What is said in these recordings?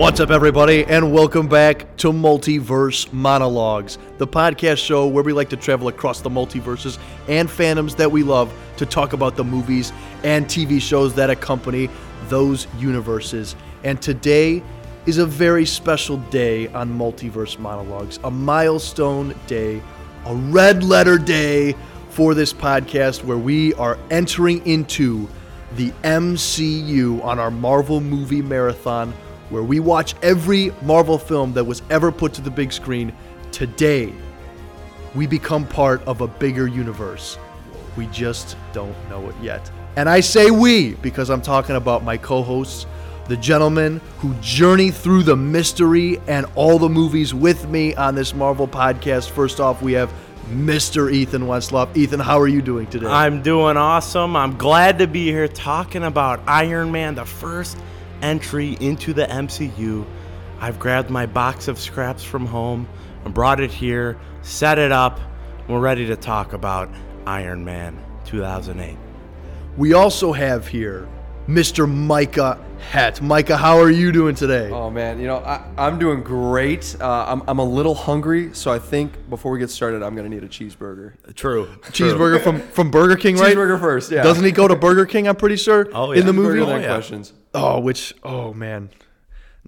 What's up, everybody, and welcome back to Multiverse Monologues, the podcast show where we like to travel across the multiverses and fandoms that we love to talk about the movies and TV shows that accompany those universes. And today is a very special day on Multiverse Monologues, a milestone day, a red letter day for this podcast where we are entering into the MCU on our Marvel movie marathon where we watch every Marvel film that was ever put to the big screen. Today, we become part of a bigger universe. We just don't know it yet. And I say we because I'm talking about my co hosts, the gentlemen who journey through the mystery and all the movies with me on this Marvel podcast. First off, we have Mr. Ethan Westloff. Ethan, how are you doing today? I'm doing awesome. I'm glad to be here talking about Iron Man, the first entry into the MCU. I've grabbed my box of scraps from home and brought it here, set it up. We're ready to talk about Iron Man 2008. We also have here Mr. Micah Het. Micah, how are you doing today? Oh man, you know I, I'm doing great. Uh, I'm, I'm a little hungry, so I think before we get started, I'm gonna need a cheeseburger. True. Cheeseburger from, from Burger King, right? Cheeseburger first, yeah. Doesn't he go to Burger King? I'm pretty sure. Oh, yeah. In the movie. Then yeah. questions. Oh, which oh man.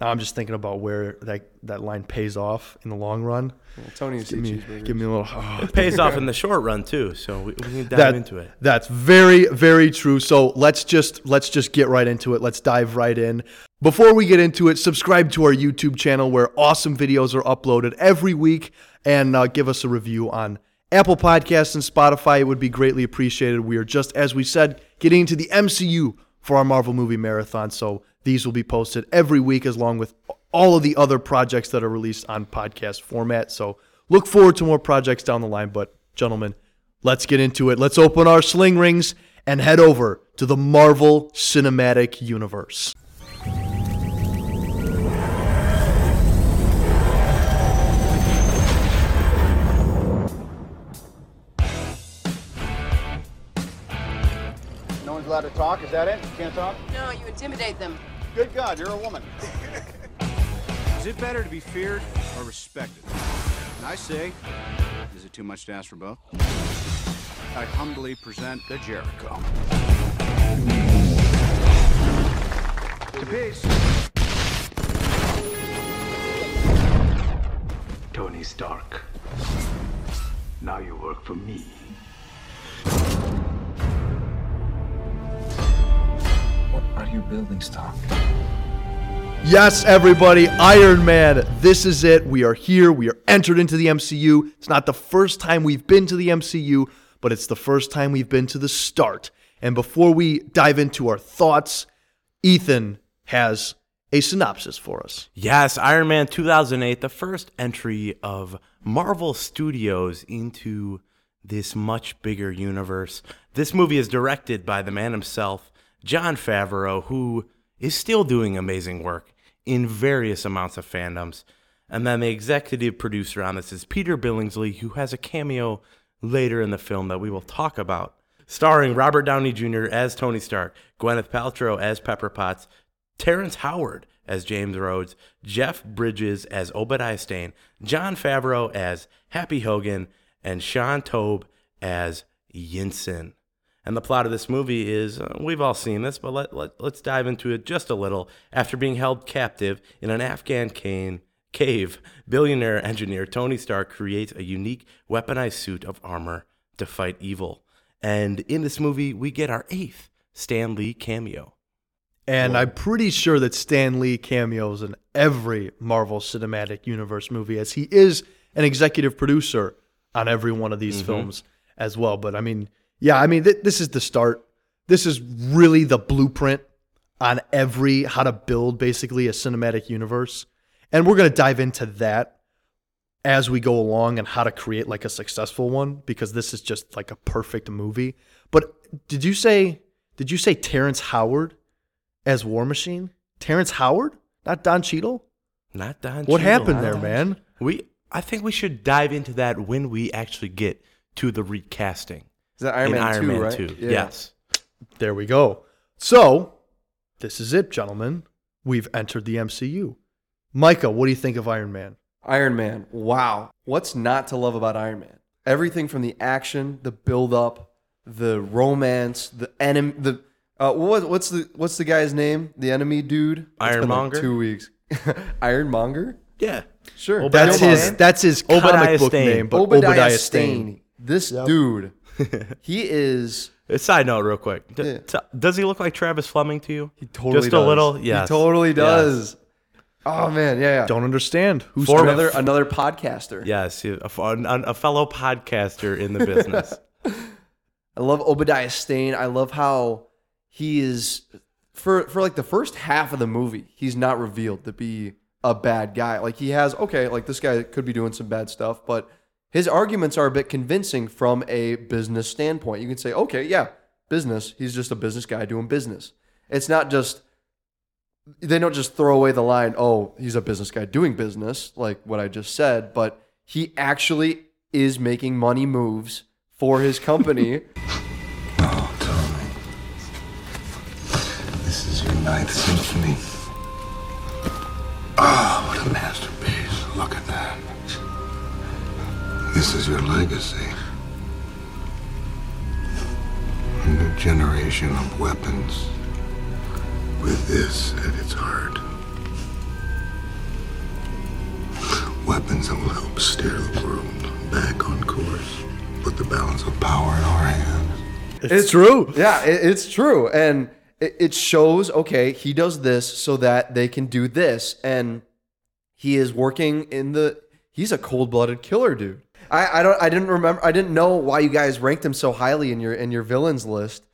Now I'm just thinking about where that that line pays off in the long run. Yeah, Tony Give me, give me a little. oh, It pays off in the short run too, so we, we can dive that- into it. That's very very true. So let's just let's just get right into it. Let's dive right in. Before we get into it, subscribe to our YouTube channel where awesome videos are uploaded every week, and uh, give us a review on Apple Podcasts and Spotify. It would be greatly appreciated. We are just as we said getting into the MCU for our Marvel movie marathon. So these will be posted every week along with all of the other projects that are released on podcast format. So look forward to more projects down the line. But gentlemen, let's get into it. Let's open our sling rings and head over to the Marvel Cinematic Universe. No one's allowed to talk, is that it? You can't talk? No, you intimidate them. Good God, you're a woman. Is it better to be feared or respected? And I say, is it too much to ask for both? I humbly present the Jericho. To peace. Tony Stark. Now you work for me. What are you building, Stark? Yes, everybody, Iron Man. This is it. We are here. We are entered into the MCU. It's not the first time we've been to the MCU, but it's the first time we've been to the start. And before we dive into our thoughts, Ethan has a synopsis for us. Yes, Iron Man 2008, the first entry of Marvel Studios into this much bigger universe. This movie is directed by the man himself, Jon Favreau, who is still doing amazing work in various amounts of fandoms. And then the executive producer on this is Peter Billingsley, who has a cameo later in the film that we will talk about. Starring Robert Downey Jr. as Tony Stark, Gwyneth Paltrow as Pepper Potts, Terrence Howard as James Rhodes, Jeff Bridges as Obadiah Stane, Jon Favreau as Happy Hogan, and Shaun Toub as Yinsen. And the plot of this movie is uh, we've all seen this, but let, let, let's dive into it just a little. After being held captive in an Afghan cane, cave, billionaire engineer Tony Stark creates a unique weaponized suit of armor to fight evil. And in this movie, we get our eighth Stan Lee cameo. And I'm pretty sure that Stan Lee cameos in every Marvel Cinematic Universe movie, as he is an executive producer on every one of these films as well. But I mean, yeah, I mean, th- this is the start. This is really the blueprint on every how to build basically a cinematic universe. And we're going to dive into that as we go along and how to create like a successful one because this is just like a perfect movie. But did you say did you say Terrence Howard as War Machine? Terrence Howard, not Don Cheadle. Not Don. What Cheadle, happened there, Don man? We I think we should dive into that when we actually get to the recasting. Is that Iron in Man Iron 2, Man right? 2. Yeah. Yes. There we go. So, this is it, gentlemen. We've entered the MCU. Micah, what do you think of Iron Man? Iron Man. Wow. What's not to love about Iron Man? Everything from the action, the build up, the romance, the enemy, the uh, what, what's the what's the guy's name? The enemy dude. It's like Ironmonger? two weeks. Ironmonger. Yeah. Sure. That's Obadiah his that's his comic Obadiah book Stane. name, but Obadiah, Obadiah, Stane. Stane. This dude, he is. A side note, real quick. D- Yeah. t- does he look like Travis Fleming to you? He totally Just does. a little. Yes. He totally Yes. does. Oh man, yeah, yeah. Don't understand. Who's For- another another podcaster. Yes, he- a, f- an- a fellow podcaster in the business. I love Obadiah Stane. I love how he is for for like the first half of the movie, he's not revealed to be a bad guy. Like he has okay, like this guy could be doing some bad stuff, but his arguments are a bit convincing from a business standpoint. You can say, okay, yeah, business. He's just a business guy doing business. It's not just they don't just throw away the line, oh, he's a business guy doing business, like what I just said, but he actually is making money moves for his company. Oh, Tony. This is your ninth symphony. Ah, what a masterpiece. Look at that. This is your legacy. A new generation of weapons with this at its heart. Weapons that will help steer the world back on course. Put the balance of power in our hands. It's, true. Yeah, it, it's true, and it, it shows. Okay, he does this so that they can do this, and he is working in the. He's a cold-blooded killer, dude. I, I don't. I didn't remember. I didn't know why you guys ranked him so highly in your in your villains list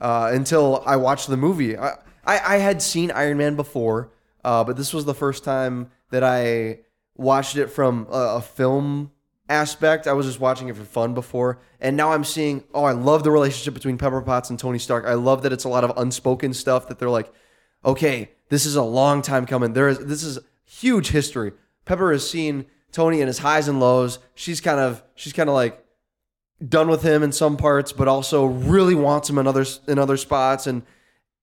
uh, until I watched the movie. I, I I had seen Iron Man before, uh, but this was the first time that I watched it from a, a film aspect. I was just watching it for fun before, and now I'm seeing. Oh, I love the relationship between Pepper Potts and Tony Stark. I love that it's a lot of unspoken stuff that they're like, okay, this is a long time coming. There is this is huge history. Pepper has seen Tony in his highs and lows. She's kind of she's kind of like done with him in some parts, but also really wants him in other in other spots. And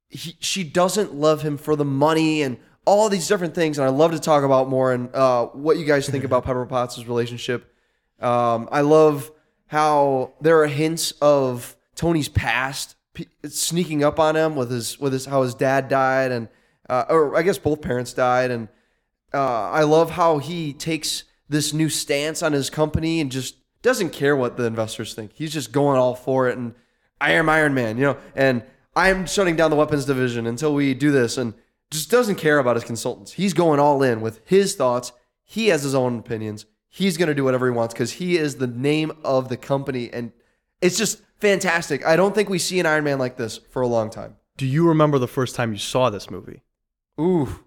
he, she doesn't love him for the money and all these different things. And I love to talk about more and uh, what you guys think about Pepper Potts' relationship. Um, I love how there are hints of Tony's past sneaking up on him with his with his how his dad died and uh, or I guess both parents died and uh, I love how he takes this new stance on his company and just doesn't care what the investors think. He's just going all for it and I am Iron Man, you know, and I'm shutting down the weapons division until we do this and just doesn't care about his consultants. He's going all in with his thoughts. He has his own opinions. He's going to do whatever he wants because he is the name of the company and it's just fantastic. I don't think we see an Iron Man like this for a long time. Do you remember the first time you saw this movie? Ooh.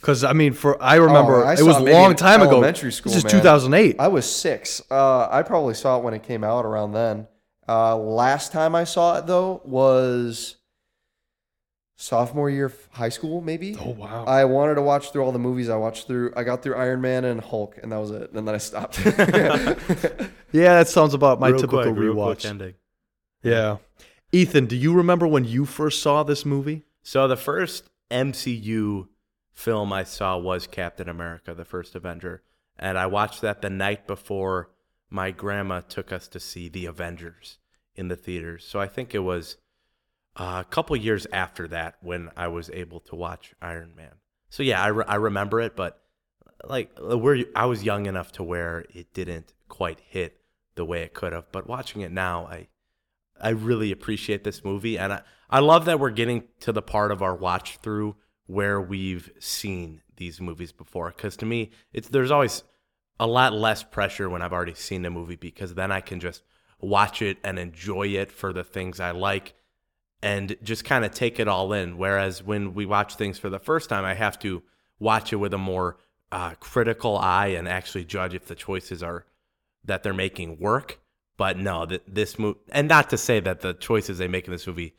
Because I mean, for I remember Oh, I it was a long time ago. elementary school, This is man. 2008. I was six. Uh, I probably saw it when it came out around then. Uh, last time I saw it though was sophomore year of high school, maybe. Oh, wow. I wanted to watch through all the movies. I watched through. I got through Iron Man and Hulk, and that was it. And then I stopped. yeah, that sounds about my Real typical quick, real quick rewatch. ending. Yeah. Ethan, do you remember when you first saw this movie? So the first MCU film I saw was Captain America: The First Avenger, and I watched that the night before my grandma took us to see The Avengers in the theaters. So I think it was uh, a couple years after that when I was able to watch Iron Man. So yeah, I, re- I remember it, but like we're I was young enough to where it didn't quite hit the way it could have. But watching it now, I I really appreciate this movie, and I, I love that we're getting to the part of our watch through where we've seen these movies before. Because to me, it's there's always a lot less pressure when I've already seen a movie because then I can just watch it and enjoy it for the things I like and just kind of take it all in. Whereas when we watch things for the first time, I have to watch it with a more uh, critical eye and actually judge if the choices are that they're making work. But no, th- this movie, and not to say that the choices they make in this movie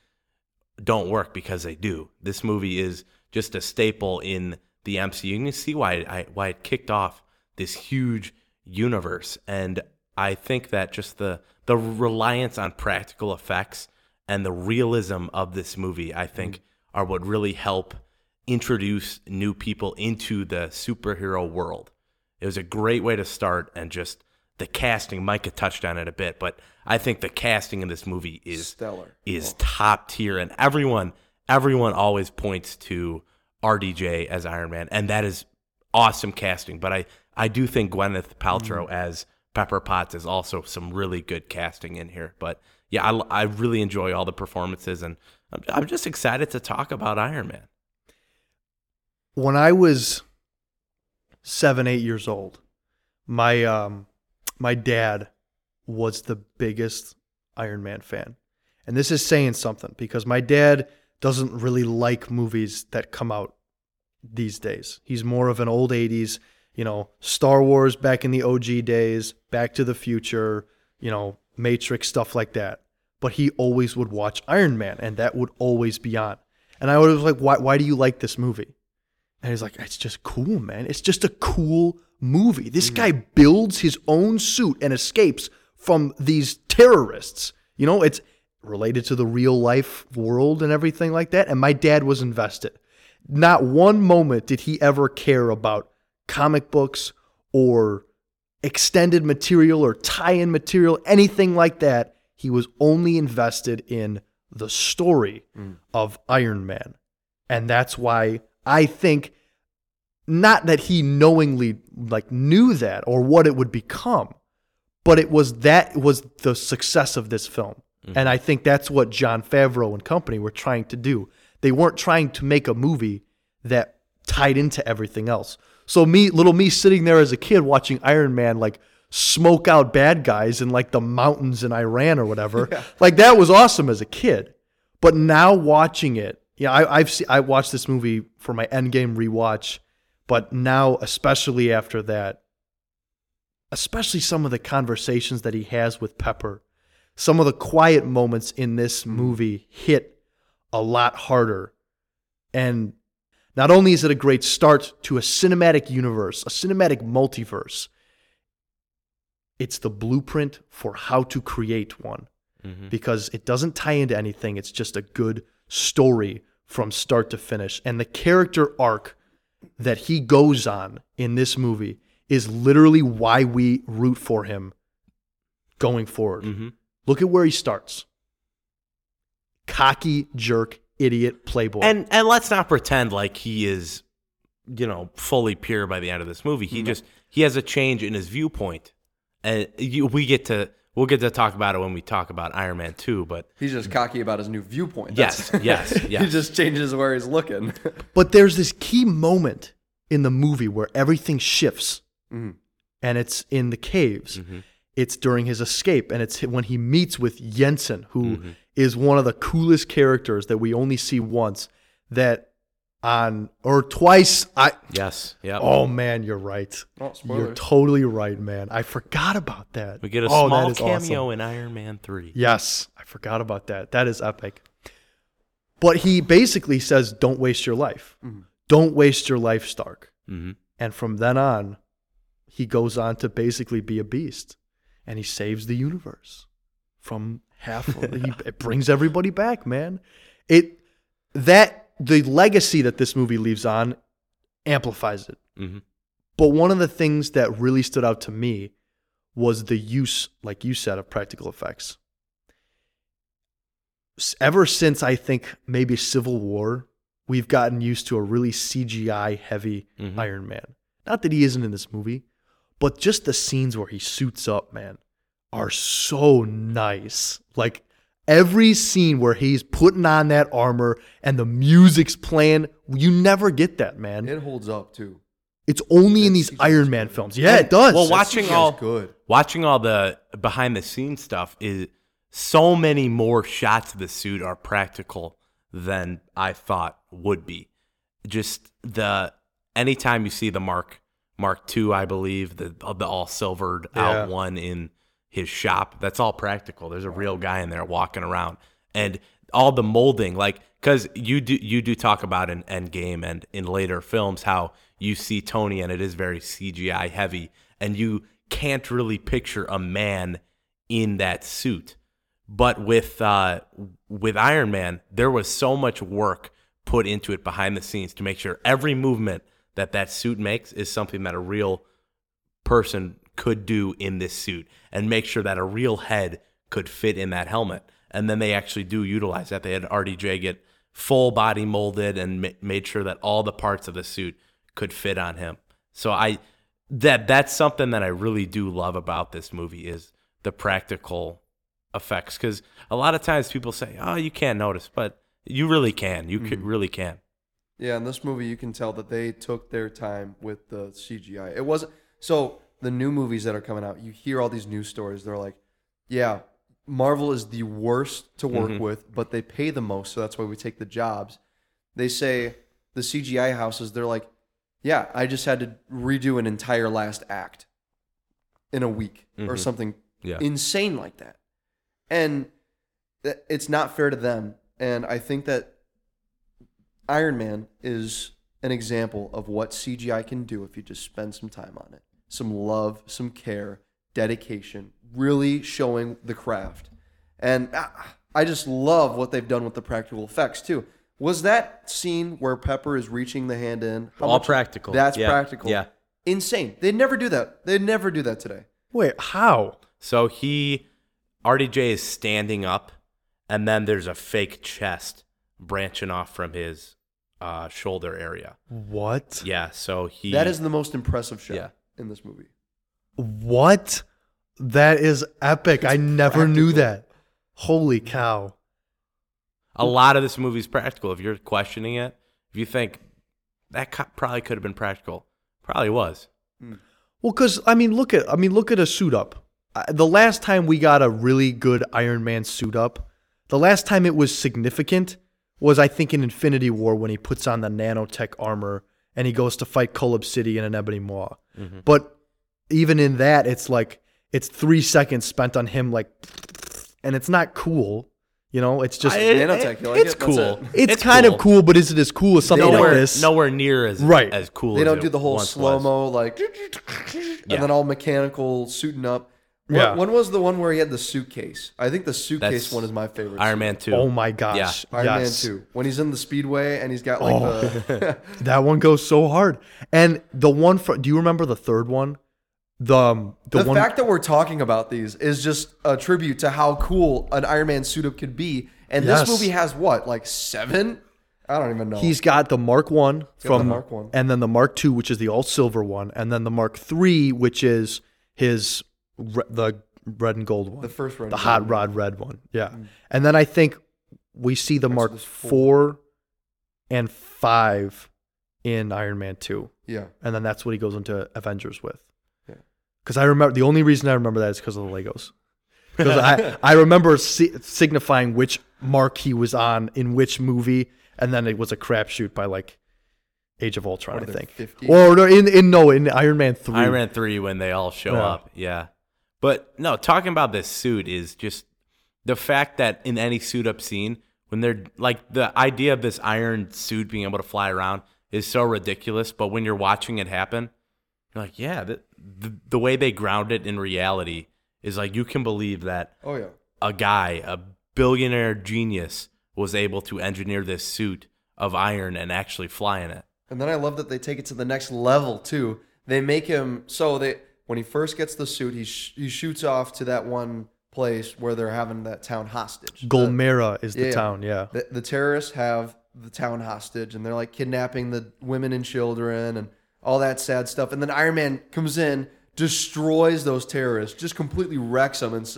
don't work because they do. This movie is just a staple in the MCU. You see why I, why it kicked off this huge universe. And I think that just the the reliance on practical effects and the realism of this movie, I think, mm-hmm. are what really help introduce new people into the superhero world. It was a great way to start, and just the casting. Micah touched on it a bit, but I think the casting in this movie is Stellar. is top tier, and everyone everyone always points to RDJ as Iron Man, and that is awesome casting. But I I do think Gwyneth Paltrow Mm. as Pepper Potts is also some really good casting in here. But yeah, I, I really enjoy all the performances, and I'm, I'm just excited to talk about Iron Man. when I was seven, eight years old, my um, my dad was the biggest Iron Man fan, and this is saying something because my dad doesn't really like movies that come out these days. He's more of an old '80s, you know, Star Wars back in the OG days, Back to the Future, you know, Matrix stuff like that. But he always would watch Iron Man, and that would always be on. And I was like, "Why? Why do you like this movie?" And he's like, it's just cool, man. It's just a cool movie. This mm-hmm. guy builds his own suit and escapes from these terrorists. You know, it's related to the real life world and everything like that. And my dad was invested. Not one moment did he ever care about comic books or extended material or tie in material, anything like that. He was only invested in the story mm. of Iron Man. And that's why I think not that he knowingly like knew that or what it would become, but it was that was the success of this film. And I think that's what Jon Favreau and company were trying to do. They weren't trying to make a movie that tied into everything else. So me, little me sitting there as a kid watching Iron Man like smoke out bad guys in like the mountains in Iran or whatever. Like that was awesome as a kid. But now watching it, yeah, I, I've seen, I watched this movie for my Endgame rewatch, but now especially after that, especially some of the conversations that he has with Pepper, some of the quiet moments in this movie hit a lot harder. And not only is it a great start to a cinematic universe, a cinematic multiverse, it's the blueprint for how to create one because it doesn't tie into anything. It's just a good story from start to finish. And the character arc that he goes on in this movie is literally why we root for him going forward. Mhm. Look at where he starts cocky, jerk, idiot, playboy. And and let's not pretend like he is, you know, fully pure by the end of this movie. He just he has a change in his viewpoint, and you, we get to we'll get to talk about it when we talk about Iron Man two. But He's just cocky about his new viewpoint. Yes, yes, he just changes where he's looking. But there's this key moment in the movie where everything shifts, Mhm. and it's in the caves. Mm-hmm. It's during his escape, and it's when he meets with Yinsen, who is Mm-hmm. one of the coolest characters that we only see once. That on or twice. I yes, yeah. oh man, you're right. Oh, you're totally right, man. I forgot about that. we get a Oh, that small is cameo awesome. in Iron Man three. Yes, I forgot about that. That is epic. But he basically says, "Don't waste your life. Don't waste your life, Stark." hmm And from then on, he goes on to basically be a beast, and he saves the universe from half. Of, he it brings everybody back, man. It that the legacy that this movie leaves on amplifies it. hmm But one of the things that really stood out to me was the use, like you said, of practical effects. Ever since I think maybe Civil War, we've gotten used to a really CGI heavy Mhm. Iron Man. Not that he isn't in this movie, but just the scenes where he suits up, man, are so nice. Like every scene where he's putting on that armor and the music's playing, you never get that, man. it holds up too. It's only in these Iron Man films. Yeah, it does. Well, watching all good. watching all the behind the scenes stuff is so many more shots of the suit are practical than I thought would be. Just the anytime you see the Mark Mark II, I believe the the all silvered Yeah. out one in his shop, that's all practical. There's a real guy in there walking around, and all the molding, like because you do you do talk about in Endgame and in later films how you see Tony and it is very CGI heavy, and you can't really picture a man in that suit. But with uh, with Iron Man, there was so much work put into it behind the scenes to make sure every movement that that suit makes is something that a real person could do in this suit and make sure that a real head could fit in that helmet. And then they actually do utilize that. They had RDJ get full body molded and ma- made sure that all the parts of the suit could fit on him. So I that that's something that I really do love about this movie is the practical effects cuz a lot of times people say, "Oh, you can't notice," but you really can. You could mm-hmm. really can. Yeah, in this movie, you can tell that they took their time with the CGI. It wasn't so. The new movies that are coming out, you hear all these news stories. They're like, "Yeah, Marvel is the worst to work mm-hmm. with, but they pay the most, so that's why we take the jobs." They say the CGI houses. They're like, "Yeah, I just had to redo an entire last act in a week or mm-hmm. something Yeah. insane like that," and it's not fair to them. And I think that Iron Man is an example of what CGI can do if you just spend some time on it. Some love, some care, dedication, really showing the craft. And ah, I just love what they've done with the practical effects too. Was that scene where Pepper is reaching the hand in? How All practical. That's Yeah. practical. Yeah. Insane. They'd never do that. They'd never do that today. Wait, how? So he RDJ is standing up and then there's a fake chest branching off from his uh, shoulder area. What? Yeah, so he That is the most impressive shot Yeah. in this movie. What? That is epic. I never knew that. Holy cow. a lot of this movie is practical. If you're questioning it, if you think that co- probably could have been practical, probably was. Well, because I mean, look at I mean, look at a suit up. Uh, The last time we got a really good Iron Man suit up, the last time it was significant was I think in Infinity War when he puts on the nanotech armor and he goes to fight Cull Obsidian in an Ebony Maw. Mm-hmm. But even in that, it's like it's three seconds spent on him, like, and it's not cool. You know, it's just I- Nanotech, you like it's it? Cool. it. it's, kind of cool, but is it as cool as something like nowhere, this? nowhere near as Right. as cool. They as don't it do the whole slow mo like, and Yeah. then all mechanical suiting up. What- Yeah. When was the one where he had the suitcase? I think the suitcase That's one is my favorite. Iron Man two. Oh my gosh! Iron yes. Man two. When he's in the speedway and he's got like the That one goes so hard. And the one for do you remember the third one? The um, the, the, one fact that we're talking about these is just a tribute to how cool an Iron Man suit up could be. And Yes. this movie has what, like seven? I don't even know. he's got the Mark One got the from Mark One. and then the Mark Two, which is the all silver one, and then the Mark Three, which is his re- the red and gold one, The first red the and hot gold. Mm. rod red one. Yeah, and then I think we see the Mark there's four. Four and Five in Iron Man Two. yeah. and then that's what he goes into Avengers with. Yeah. Because I remember the only reason I remember that is because of the Legos. Because I I remember si- signifying which mark he was on in which movie, and then it was a crapshoot by like Age of Ultron, I think. 50? Or no, in in no in Iron Man three. Iron Man three when they all show Yeah. up. Yeah, but no, talking about this suit is just the fact that in any suit up scene when they're like the idea of this iron suit being able to fly around is so ridiculous. But when you're watching it happen, you're like, yeah, the the, the way they ground it in reality is like you can believe that Oh yeah. a guy, a billionaire genius, was able to engineer this suit of iron and actually fly in it. And then I love that they take it to the next level too. They make him so they when he first gets the suit, he sh- he shoots off to that one place where they're having that town hostage. The- is the yeah. town. Yeah. The, the terrorists have the town hostage, and they're like kidnapping the women and children and all that sad stuff. And then Iron Man comes in, destroys those terrorists, just completely wrecks them. And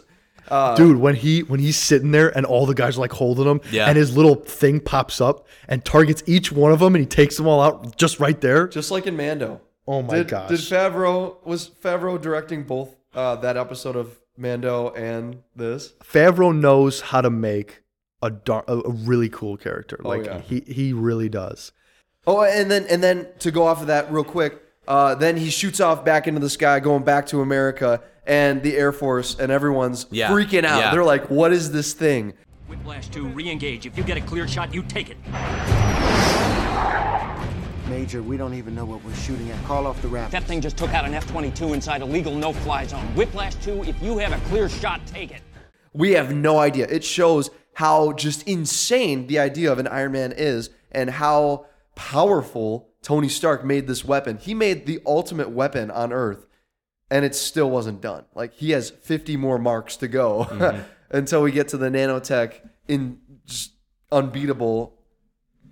uh, Dude, when he when he's sitting there and all the guys are like holding him, Yeah. and his little thing pops up and targets each one of them, and he takes them all out just right there. just like in Mando. Oh my did, gosh. Did Favreau was Favreau directing both uh, that episode of Mando and this? Favreau knows how to make a dar- a, a really cool character. Like yeah. he he really does. Oh, and then and then to go off of that real quick, uh, then he shoots off back into the sky, going back to America, and the Air Force and everyone's Yeah, freaking out. yeah. They're like, "What is this thing?" Whiplash 2, re-engage. If you get a clear shot, you take it. Major, we don't even know what we're shooting at. Call off the Raptors. That thing just took out an F-22 inside a legal no-fly zone. Whiplash 2, if you have a clear shot, take it. We have no idea. It shows how just insane the idea of an Iron Man is, and how powerful Tony Stark made this weapon. He made the ultimate weapon on Earth, and it still wasn't done. Like he has 50 more marks to go mm-hmm. until we get to the nanotech in just unbeatable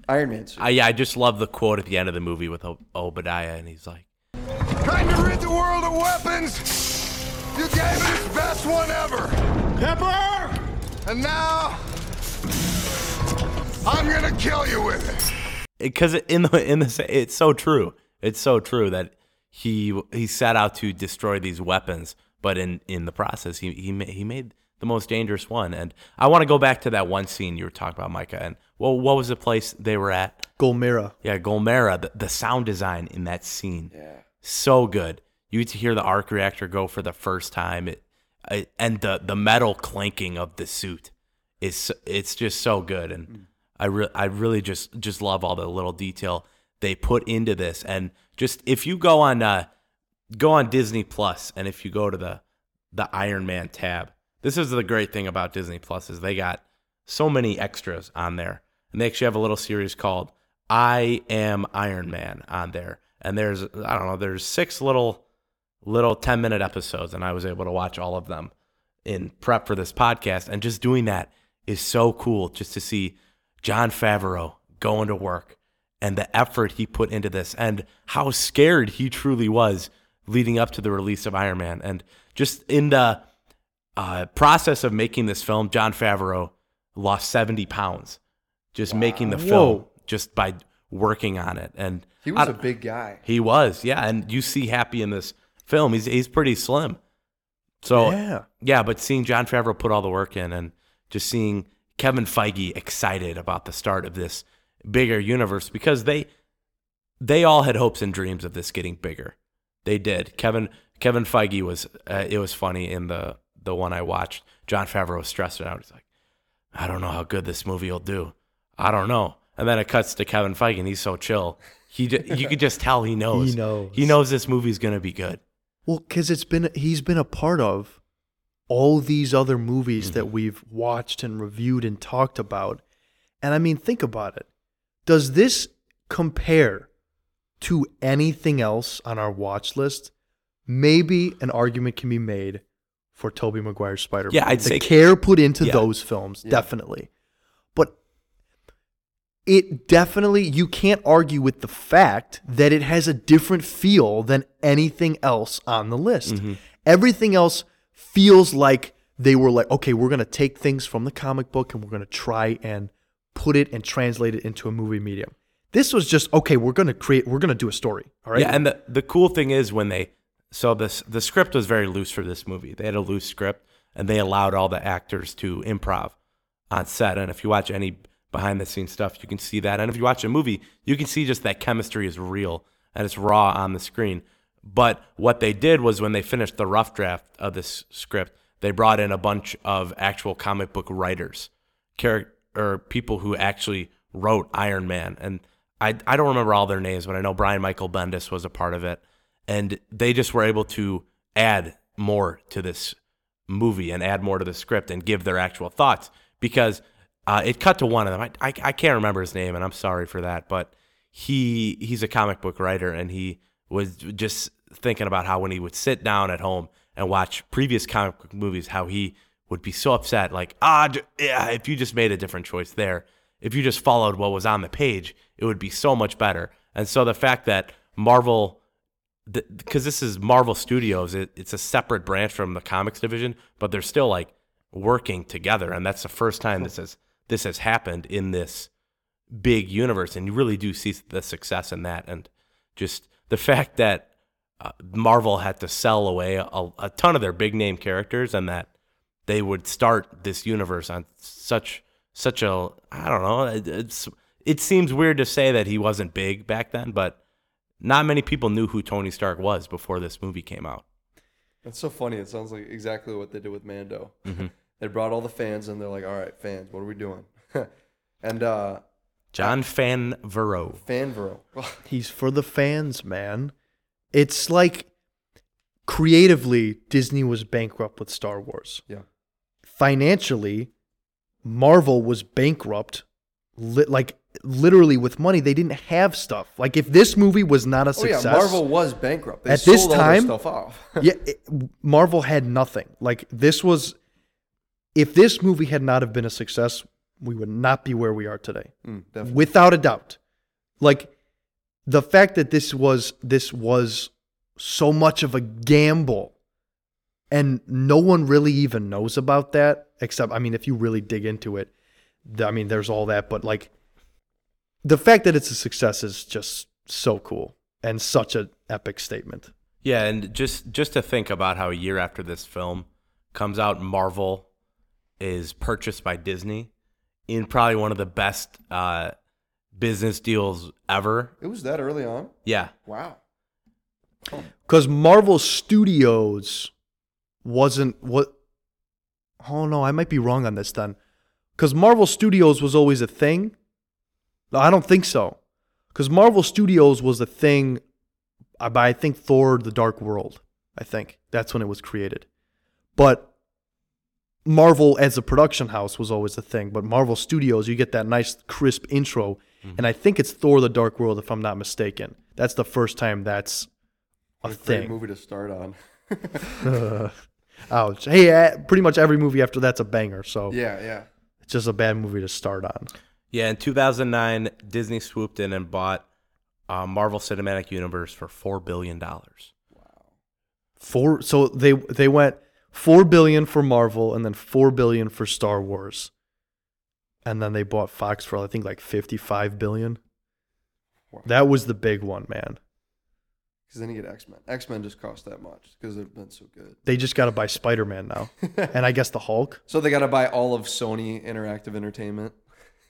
Iron Man suit. I, yeah, I just love the quote at the end of the movie with Ob- Obadiah, and he's like, Trying to rid the world of weapons. You gave it its best one ever. Pepper! And now, I'm gonna kill you with it. because in the in the it's so true. It's so true that he he set out to destroy these weapons, but in in the process, he he ma- he made the most dangerous one. And I want to go back to that one scene you were talking about, Micah. And well, what was the place they were at? Gulmira. Yeah, Gulmira. The, the sound design in that scene, yeah, so good. You get to hear the arc reactor go for the first time, it, I, and the the metal clanking of the suit is it's just so good. And I re- I really just just love all the little detail they put into this. And just if you go on uh, go on Disney Plus, and if you go to the the Iron Man tab, this is the great thing about Disney Plus is they got so many extras on there, and they actually have a little series called I Am Iron Man on there. And there's I don't know, there's six little little 10 minute episodes and I was able to watch all of them in prep for this podcast. And just doing that is so cool just to see Jon Favreau going to work and the effort he put into this and how scared he truly was leading up to the release of Iron Man. And just in the uh, process of making this film Jon Favreau lost 70 pounds just making the film Whoa. just by working on it and he was I- a big guy. he was, yeah, and you see Happy in this film. He's he's pretty slim. So Yeah. yeah, but seeing Jon Favreau put all the work in, and just seeing Kevin Feige excited about the start of this bigger universe because they they all had hopes and dreams of this getting bigger. They did. Kevin Kevin Feige was uh, it was funny in the the one I watched. Jon Favreau was stressing out. He's like, I don't know how good this movie will do. I don't know. And then it cuts to Kevin Feige, and he's so chill. He you could just tell he knows. He knows. He knows this movie's gonna be good. Well, because it's been he's been a part of all these other movies Mm-hmm. that we've watched and reviewed and talked about, and I mean, think about it. Does this compare to anything else on our watch list? Maybe an argument can be made for Tobey Maguire's Spider-Man. Yeah, I'd the say- care put into Yeah. those films, definitely. But it definitely you can't argue with the fact that it has a different feel than anything else on the list. Mm-hmm. Everything else feels like they were like, okay, we're gonna take things from the comic book and we're gonna try and put it and translate it into a movie medium. This was just okay. We're gonna create. We're gonna do a story. All right. Yeah, and the the cool thing is when they so this the script was very loose for this movie. They had a loose script and they allowed all the actors to improv on set. And if you watch any behind the scenes stuff, you can see that. And if you watch a movie, you can see just that chemistry is real and it's raw on the screen. But what they did was when they finished the rough draft of this script, they brought in a bunch of actual comic book writers, character or people who actually wrote Iron Man. And I I don't remember all their names, but I know Brian Michael Bendis was a part of it. And they just were able to add more to this movie and add more to the script and give their actual thoughts because uh, it cut to one of them. I, I I can't remember his name, and I'm sorry for that, but he he's a comic book writer, and he was just thinking about how when he would sit down at home and watch previous comic book movies, how he would be so upset, like ah, yeah, if you just made a different choice there, if you just followed what was on the page, it would be so much better. And so the fact that Marvel because this is Marvel Studios, it, it's a separate branch from the comics division, but they're still like working together, and that's the first time this has this has happened in this big universe, and you really do see the success in that, and just the fact that uh, Marvel had to sell away a, a ton of their big name characters, and that they would start this universe on such such a I don't know, it, it's it seems weird to say that he wasn't big back then, but not many people knew who Tony Stark was before this movie came out. That's so funny. It sounds like exactly what they did with Mando. Mm-hmm. they brought all the fans and they're like, "All right, fans, what are we doing?" and uh, Jon Favreau. Fanvero. He's for the fans, man. It's like creatively, Disney was bankrupt with Star Wars. Yeah. Financially, Marvel was bankrupt. Like literally with money, they didn't have stuff. Like if this movie was not a Oh success, yeah, Marvel was bankrupt. They At this sold all their time- stuff off. yeah, it- Marvel had nothing. Like this was, if this movie had not have been a success, we would not be where we are today, Mm, without a doubt. Like the fact that this was this was so much of a gamble, and no one really even knows about that. Except, I mean, if you really dig into it, I mean, there's all that, but like the fact that it's a success is just so cool and such an epic statement. Yeah, and just just to think about how a year after this film comes out, Marvel is purchased by Disney in probably one of the best uh, business deals ever. It was that early on. Yeah, Wow. because Marvel Studios wasn't what. Oh no, I might be wrong on this then, because Marvel Studios was always a thing. No, I don't think so, because Marvel Studios was a thing. uh, By I think Thor: The Dark World. I think that's when it was created, but Marvel as a production house was always a thing. But Marvel Studios, you get that nice crisp intro, and I think it's Thor: The Dark World, if I'm not mistaken. That's the first time that's a a great thing. movie to start on. Uh, ouch. Hey, uh, pretty much every movie after that's a banger. So yeah, yeah. it's just a bad movie to start on. Yeah. In 2009, Disney swooped in and bought uh, Marvel Cinematic Universe for four billion dollars. Wow. Four. So they they went four billion for Marvel and then four billion for Star Wars, and then they bought Fox for I think like fifty five billion. Wow. That was the big one, man. Because then you get X Men. X Men just cost that much because they've been so good. They just got to buy Spider Man now, and I guess the Hulk. So they got to buy all of Sony Interactive Entertainment.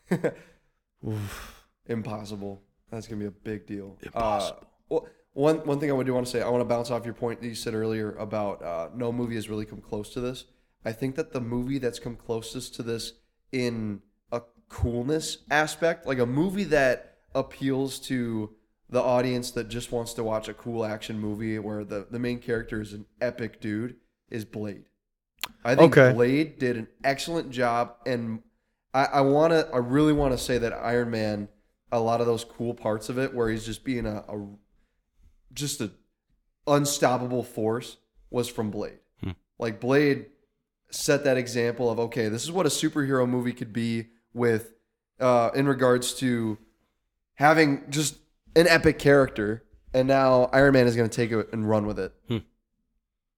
Impossible. That's gonna be a big deal. Impossible. Uh, well, one one thing I would do want to say, I want to bounce off your point that you said earlier about uh, no movie has really come close to this. I think that the movie that's come closest to this in a coolness aspect, like a movie that appeals to the audience that just wants to watch a cool action movie where the, the main character is an epic dude, is Blade. I think Okay. Blade did an excellent job, and I, I want to, I really want to say that Iron Man, a lot of those cool parts of it, where he's just being a, a just a unstoppable force, was from Blade. Like Blade set that example of okay, this is what a superhero movie could be with, uh, in regards to having just an epic character, and now Iron Man is going to take it and run with it.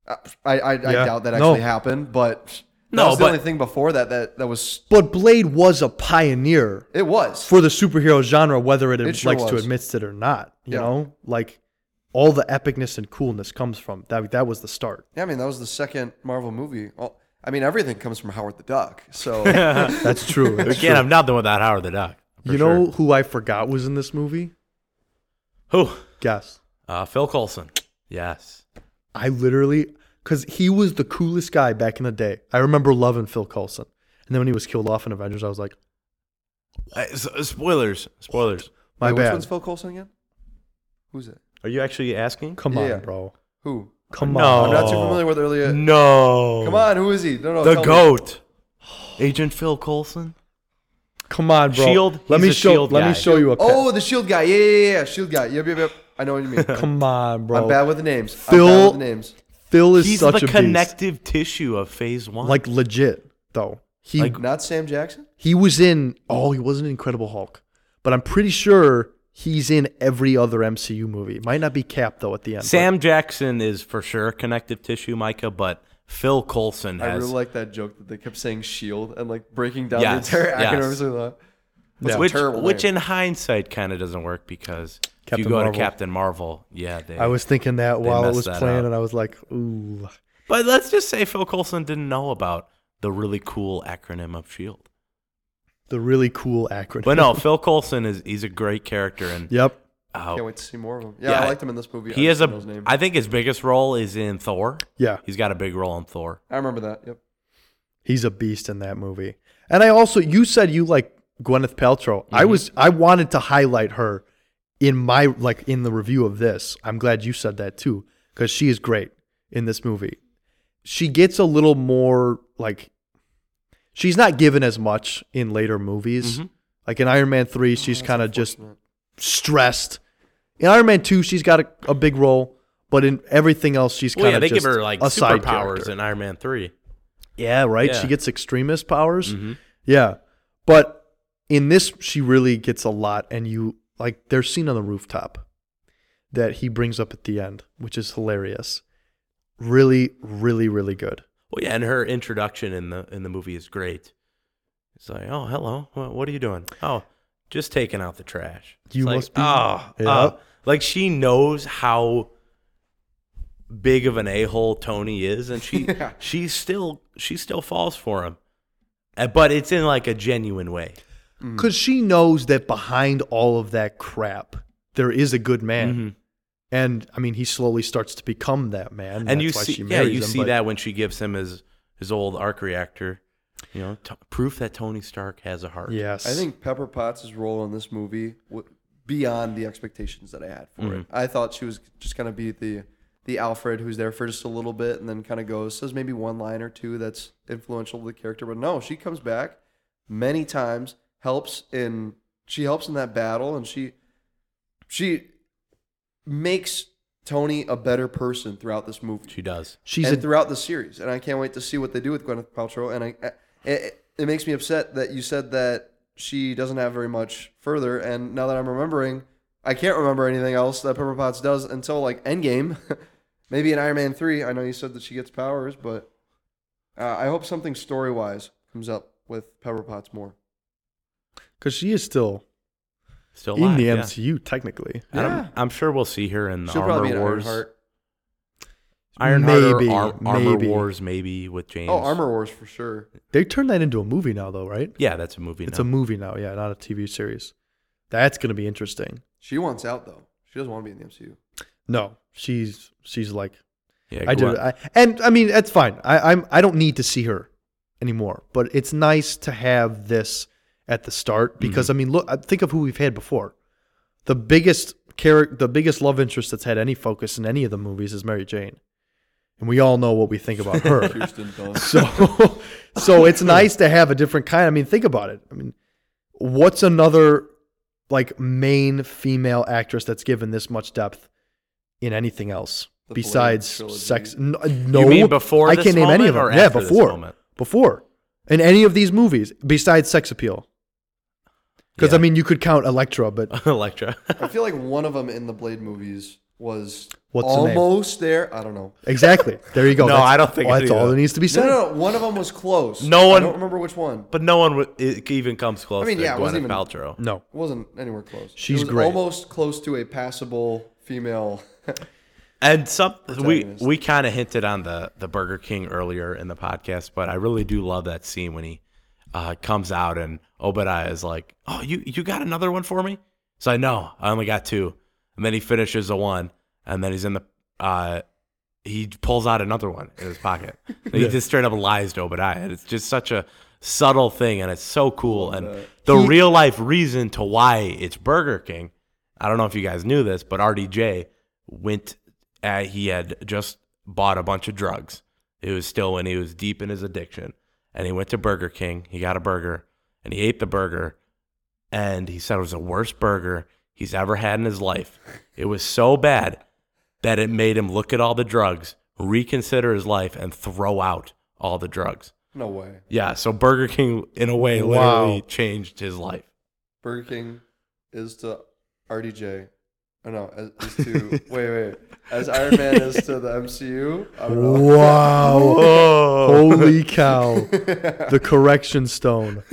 Uh, I I, I Yeah. doubt that No. actually happened, but No, that was the but- only thing before that that that was But Blade was a pioneer it was for the superhero genre, whether it, It sure likes to admit it or not. You Yeah. know, like all the epicness and coolness comes from that. That was the start. yeah. I mean that was the second Marvel movie. Well, I mean everything comes from Howard the Duck. So That's true. We That's can't true. have nothing without Howard the Duck. You know sure. who I forgot was in this movie? who? Guess. Uh, Phil Coulson. Yes. I literally, because he was the coolest guy back in the day. I remember loving Phil Coulson. And then when he was killed off in Avengers, I was like, Uh, s- uh, spoilers. Spoilers. my Wait, Which bad. one's Phil Coulson again? Who's it? Are you actually asking? Come Yeah. on, bro. Who? Come No. on. I'm not too familiar with earlier. No. Come on, who is he? No, no, The tell me. goat. Agent Phil Coulson. Come on, bro. Shield? Let He's me a show. Shield let me guy. show you a. ca- Oh, the Shield guy. Yeah, yeah, yeah, yeah. Shield guy. Yep, yep, yep. I know what you mean. Come on, bro. I'm bad with the names. I'm Phil- bad with the names. Phil is He's such the a beast. connective tissue of Phase One. Like legit though. He Like- Not Sam Jackson. he was in. Oh, he wasn't in Incredible Hulk, but I'm pretty sure he's in every other MCU movie. Might not be Cap though at the end. but- Sam Jackson is for sure connective tissue, Micah, but Phil Coulson has. I has, really like that joke that they kept saying Shield and like breaking down Yes, the entire yes. acronym. So that- That's a which, terrible which name. in hindsight kind of doesn't work because if you go Marvel. to Captain Marvel, yeah, they. I was thinking that while it was playing, up. and I was like, ooh. But let's just say Phil Coulson didn't know about the really cool acronym of Shield. The really cool acronym. But no, Phil Coulson is he's a great character and Yep. uh, Can't wait to see more of him. Yeah, Yeah, I liked him in this movie. he I has just a. his name. I think his biggest role is in Thor. Yeah. He's got a big role in Thor. I remember that. Yep. He's a beast in that movie. And I also, you said you like Gwyneth Paltrow. I Mm-hmm. was, I wanted to highlight her in my, like in the review of this. I'm glad you said that too, because she is great in this movie. She gets a little more like, she's not given as much in later movies. Mhm. Like in Iron Man 3, she's That's kind of just stressed. In Iron Man 2, she's got a, a big role, but in everything else, she's kind Well, of yeah, they give her like superpowers in Iron Man three. Yeah, right. Yeah. She gets extremist powers. Mhm. Yeah, but in this, she really gets a lot, and you like there's scene on the rooftop that he brings up at the end, which is hilarious. Really, really, really good. Well, yeah, and her introduction in the in the movie is great. It's like, oh, hello, what, what are you doing? Oh, just taking out the trash. It's You like, must be- Oh, Yeah. oh. like she knows how big of an a hole Tony is, and she Yeah. she still she still falls for him, Uh, but it's in like a genuine way. Because she knows that behind all of that crap, there is a good man. Mhm. And I mean, he slowly starts to become that man. And That's you why see, she yeah, you him, see but- that when she gives him his his old arc reactor. You know, t- proof that Tony Stark has a heart. Yes. I think Pepper Potts' role in this movie w- beyond the expectations that I had for it. I thought she was just gonna be the the Alfred who's there for just a little bit and then kind of goes says maybe one line or two that's influential to the character, but no, she comes back many times, helps in she helps in that battle, and she she makes Tony a better person throughout this movie She does. she's and a, throughout the series. And I can't wait to see what they do with Gwyneth Paltrow. And I, I it, it makes me upset that you said that she doesn't have very much further. And now that I'm remembering, I can't remember anything else that Pepper Potts does until like Endgame. Maybe in Iron Man three. I know you said that she gets powers, but uh, I hope something story wise comes up with Pepper Potts more. Because she is still Still in alive, the yeah. MCU technically. Yeah. I'm, I'm sure we'll see her in the She'll Armor probably be in Wars. Ironheart. Ironheart or Maybe, Ar- Armor maybe. Wars, maybe with James. Oh, Armor Wars for sure. They turned that into a movie now, though, right? Yeah, that's a movie. It's now. a movie now, yeah, not a TV series. That's gonna be interesting. She wants out though. She doesn't want to be in the MCU. No, she's she's like Yeah, I Gwen- did, I, and I mean that's fine. I, I'm I don't need to see her anymore, but it's nice to have this at the start because I mean, look, think of who we've had before. The biggest character, the biggest love interest that's had any focus in any of the movies is Mary Jane, and we all know what we think about her. So, so it's nice to have a different kind. I mean, think about it. I mean, what's another like main female actress that's given this much depth in anything else The besides sex? n- No, mean before I can't name any of them. yeah, before, before, in any of these movies besides Sex Appeal. Because Yeah. I mean, you could count Elektra, but Electra. I feel like one of them in the Blade movies was What's the almost there. I don't know. exactly there you go. No, That's- I don't think oh, any that's all that. that needs to be said. no, no. One of them was close. No one. I one- don't remember which one. but no one w- it even comes close I mean, to yeah, it wasn't Gwyneth even- Paltrow. No, It wasn't anywhere close. She's it was great. almost close to a passable female. And some we we kind of hinted on the the Burger King earlier in the podcast, but I really do love that scene when he uh, comes out and Obadiah is like, "Oh, you you got another one for me?" So I know I only got two, and then he finishes the one, and then he's in the uh, he pulls out another one in his pocket. And He just straight up lies to Obadiah. It's just such a subtle thing, and it's so cool. And the He- real life reason to why it's Burger King, I don't know if you guys knew this, but RDJ went. Uh, he had just bought a bunch of drugs. It was still when he was deep in his addiction, and he went to Burger King. He got a burger, and he ate the burger, and he said it was the worst burger he's ever had in his life. It was so bad that it made him look at all the drugs, reconsider his life, and throw out all the drugs. no way. Yeah, so Burger King, in a way, Wow. literally changed his life. Burger King is to RDJ. Oh no, as, is to wait, wait. As Iron Man is to the MCU. I don't know. Wow. Holy cow. the correction stone.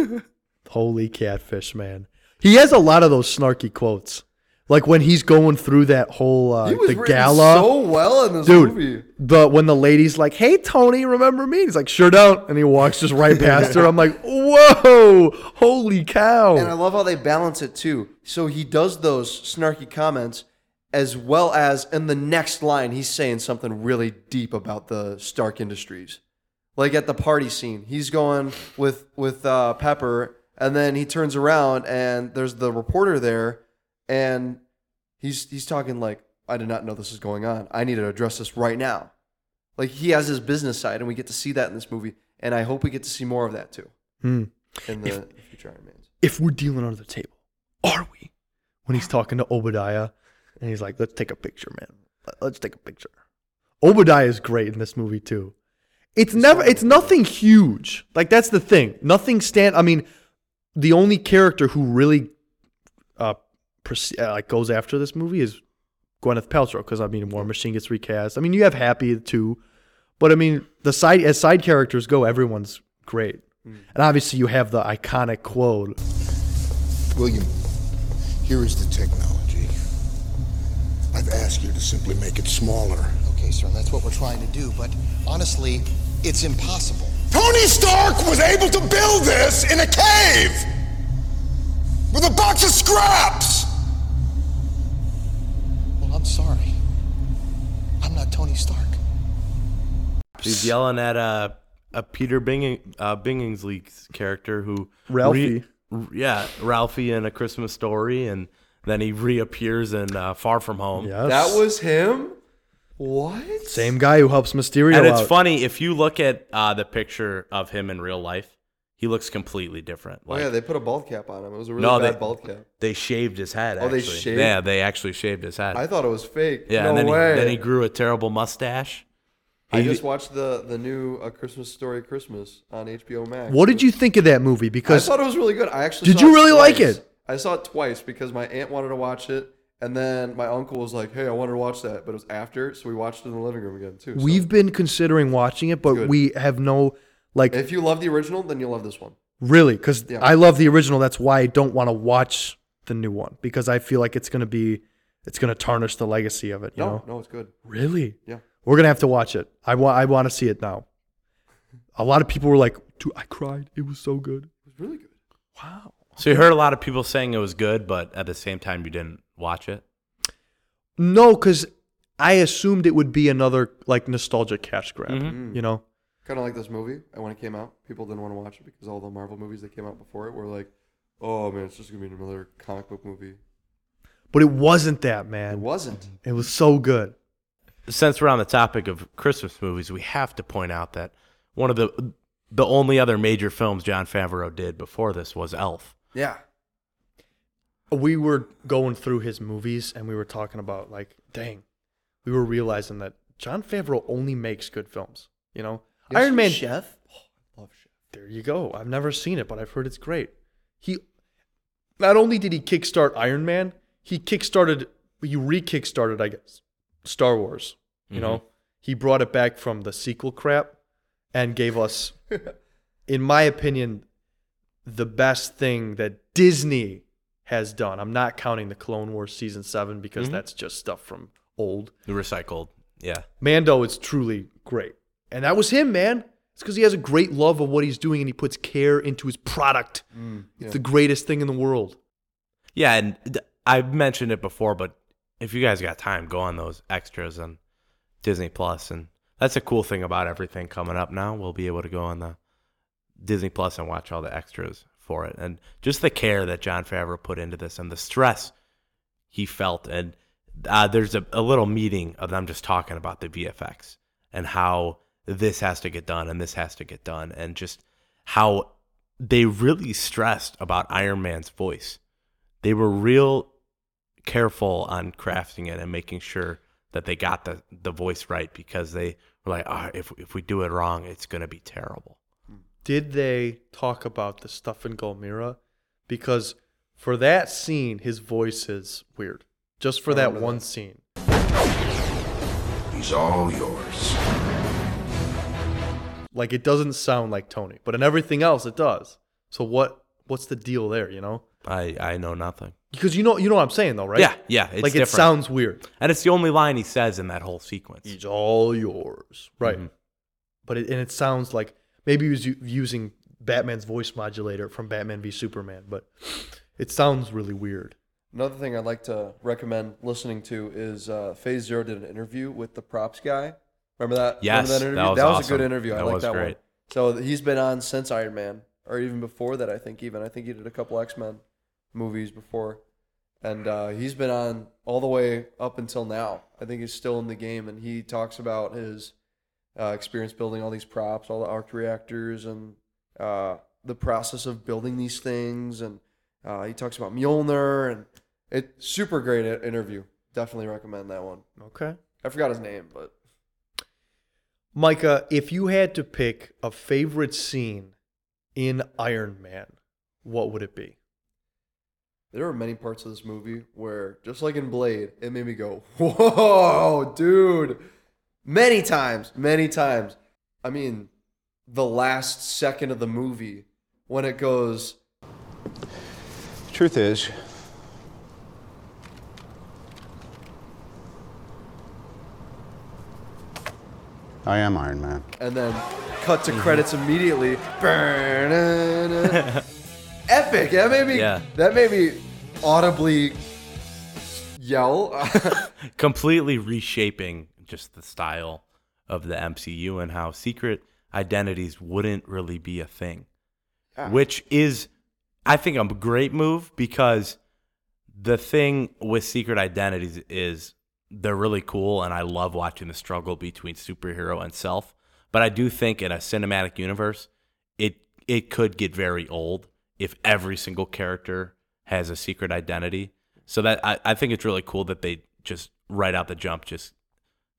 Holy catfish, man. He has a lot of those snarky quotes. Like when he's going through that whole uh, He was the gala. so well in this Dude, movie. the when the lady's like, "Hey Tony, remember me?" He's like, "Sure don't," and he walks just right past her. I'm like, "Whoa, holy cow!" And I love how they balance it too. So he does those snarky comments as well as in the next line he's saying something really deep about the Stark Industries. Like at the party scene, he's going with with uh, Pepper, and then he turns around and there's the reporter there, and he's he's talking like, "I did not know this was going on. I need to address this right now." Like he has his business side, and we get to see that in this movie, and I hope we get to see more of that too Hmm. in the future Iron Mans. if we're dealing under the table, are we? When he's talking to Obadiah, and he's like, "Let's take a picture, man. Let- Let's take a picture." Obadiah is great in this movie too. It's never, it's nothing huge. Like that's the thing. Nothing stand. I mean, the only character who really, uh Uh, like goes after this movie is Gwyneth Paltrow because I mean, War Machine gets recast. I mean, you have Happy too, but I mean, the side as side characters go, everyone's great. Mm. And obviously, you have the iconic quote. William, here is the technology. I've asked you to simply make it smaller. Okay, sir, that's what we're trying to do, but honestly, it's impossible. Tony Stark was able to build this in a cave with a box of scraps. Well, I'm sorry. I'm not Tony Stark. He's yelling at uh, a Peter Binging, uh, Billingsley's character who Ralphie. re- yeah, Ralphie in a Christmas story, and then he reappears in uh, Far From Home. Yes. That was him. What? same guy who helps Mysterio and it's out. funny if you look at uh, the picture of him in real life, he looks completely different. Oh yeah, they put a bald cap on him. It was a really No, bad they- bald cap. they shaved his head. Oh, they shaved? Yeah, they actually shaved his head. I thought it was fake. yeah, no and then way. he then he grew a terrible mustache. I just watched the the new A Christmas Story Christmas on HBO Max. What did you think of that movie? Because I thought it was really good. I actually Did saw you it really like it? I saw it twice because my aunt wanted to watch it, and then my uncle was like, "Hey, I wanted to watch that," but it was after, so we watched it in the living room again too. So we've been considering watching it, but Good. we have no like if you love the original, then you'll love this one. really because Yeah. I love the original. That's why I don't want to watch the new one because I feel like it's gonna be it's gonna tarnish the legacy of it. You No, know? no, it's good. Really? Yeah. We're gonna have to watch it. I want I want to see it now. A lot of people were like, "Dude, I cried. It was so good." It was really good. Wow. So you heard a lot of people saying it was good, but at the same time you didn't watch it. No, because I assumed it would be another like nostalgic cash grab. Mm-hmm. You know? Kind of like this movie. And when it came out, people didn't want to watch it because all the Marvel movies that came out before it were like, "Oh man, it's just gonna be another comic book movie." But it wasn't that, man. It wasn't. It was so good. Since we're on the topic of Christmas movies, we have to point out that one of the the only other major films Jon Favreau did before this was Elf. Yeah. we were going through his movies and we were talking about like, dang, we were realizing that Jon Favreau only makes good films. You know, Iron Man. Chef. Oh, love Chef. There you go. I've never seen it, but I've heard it's great. He not only did he kickstart Iron Man, he kickstarted. You re-kickstarted, I guess, Star Wars. You mm-hmm. know, he brought it back from the sequel crap and gave us, in my opinion, the best thing that Disney has done. I'm not counting the Clone Wars season seven because mm-hmm. that's just stuff from old. The recycled, yeah. Mando is truly great. And that was him, man. It's because he has a great love of what he's doing and he puts care into his product. It's the greatest thing in the world. Yeah, and th- I've mentioned it before, but if you guys got time, go on those extras on Disney Plus, and that's a cool thing about everything coming up now. We'll be able to go on the Disney Plus and watch all the extras for it, and just the care that Jon Favreau put into this, and the stress he felt, and uh, there's a, a little meeting of them just talking about the VFX and how this has to get done and this has to get done, and just how they really stressed about Iron Man's voice they were real careful on crafting it and making sure that they got the, the voice right because they were like, oh, if, if we do it wrong, it's going to be terrible. Did they talk about the stuff in Gulmira? Because for that scene, his voice is weird. Just for oh, that one scene. He's all yours. Like it doesn't sound like Tony, but in everything else it does. So what what's the deal there, you know? I, I know nothing. Because you know you know what I'm saying though, right? Yeah, yeah. It's like it sounds weird. And it's the only line he says in that whole sequence. It's all yours. Right. Mhm. But it, and it sounds like maybe he was using Batman's voice modulator from Batman v Superman, but it sounds really weird. Another thing I'd like to recommend listening to is uh, Phase Zero did an interview with the props guy. Remember that? Yes, Remember that was a awesome. good interview. I That like was that great. one. So he's been on since Iron Man, or even before that. I think even I think he did a couple X Men movies before, and uh, he's been on all the way up until now. I think he's still in the game, and he talks about his uh, experience building all these props, all the arc reactors, and uh, the process of building these things, and Uh, he talks about Mjolnir and it's super great interview. Definitely recommend that one. Okay. I forgot his name, but Micah, if you had to pick a favorite scene in Iron Man, what would it be? there are many parts of this movie where, just like in Blade, it made me go, "Whoa, dude!" Many times, many times. I mean, the last second of the movie when it goes, Truth is, I am Iron Man. and then cut to credits mm-hmm. immediately. Epic. That made me. Yeah. That made me audibly yell. completely reshaping just the style of the MCU and how secret identities wouldn't really be a thing. Which is I think a great move because the thing with secret identities is they're really cool and I love watching the struggle between superhero and self. But I do think in a cinematic universe, it it could get very old if every single character has a secret identity. So that I, I think it's really cool that they just right out the jump just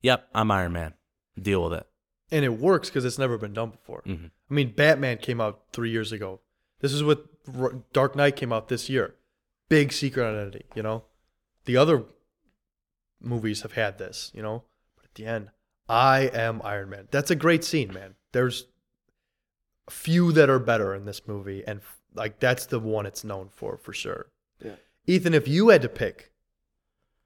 Yep, I'm Iron Man. Deal with it. And it works because it's never been done before. Mhm. I mean, Batman came out three years ago. This is what R- Dark Knight came out this year. Big secret identity, you know? The other movies have had this, you know? But at the end, I am Iron Man. That's a great scene, man. There's a few that are better in this movie, and like that's the one it's known for, for sure. Yeah. Ethan, if you had to pick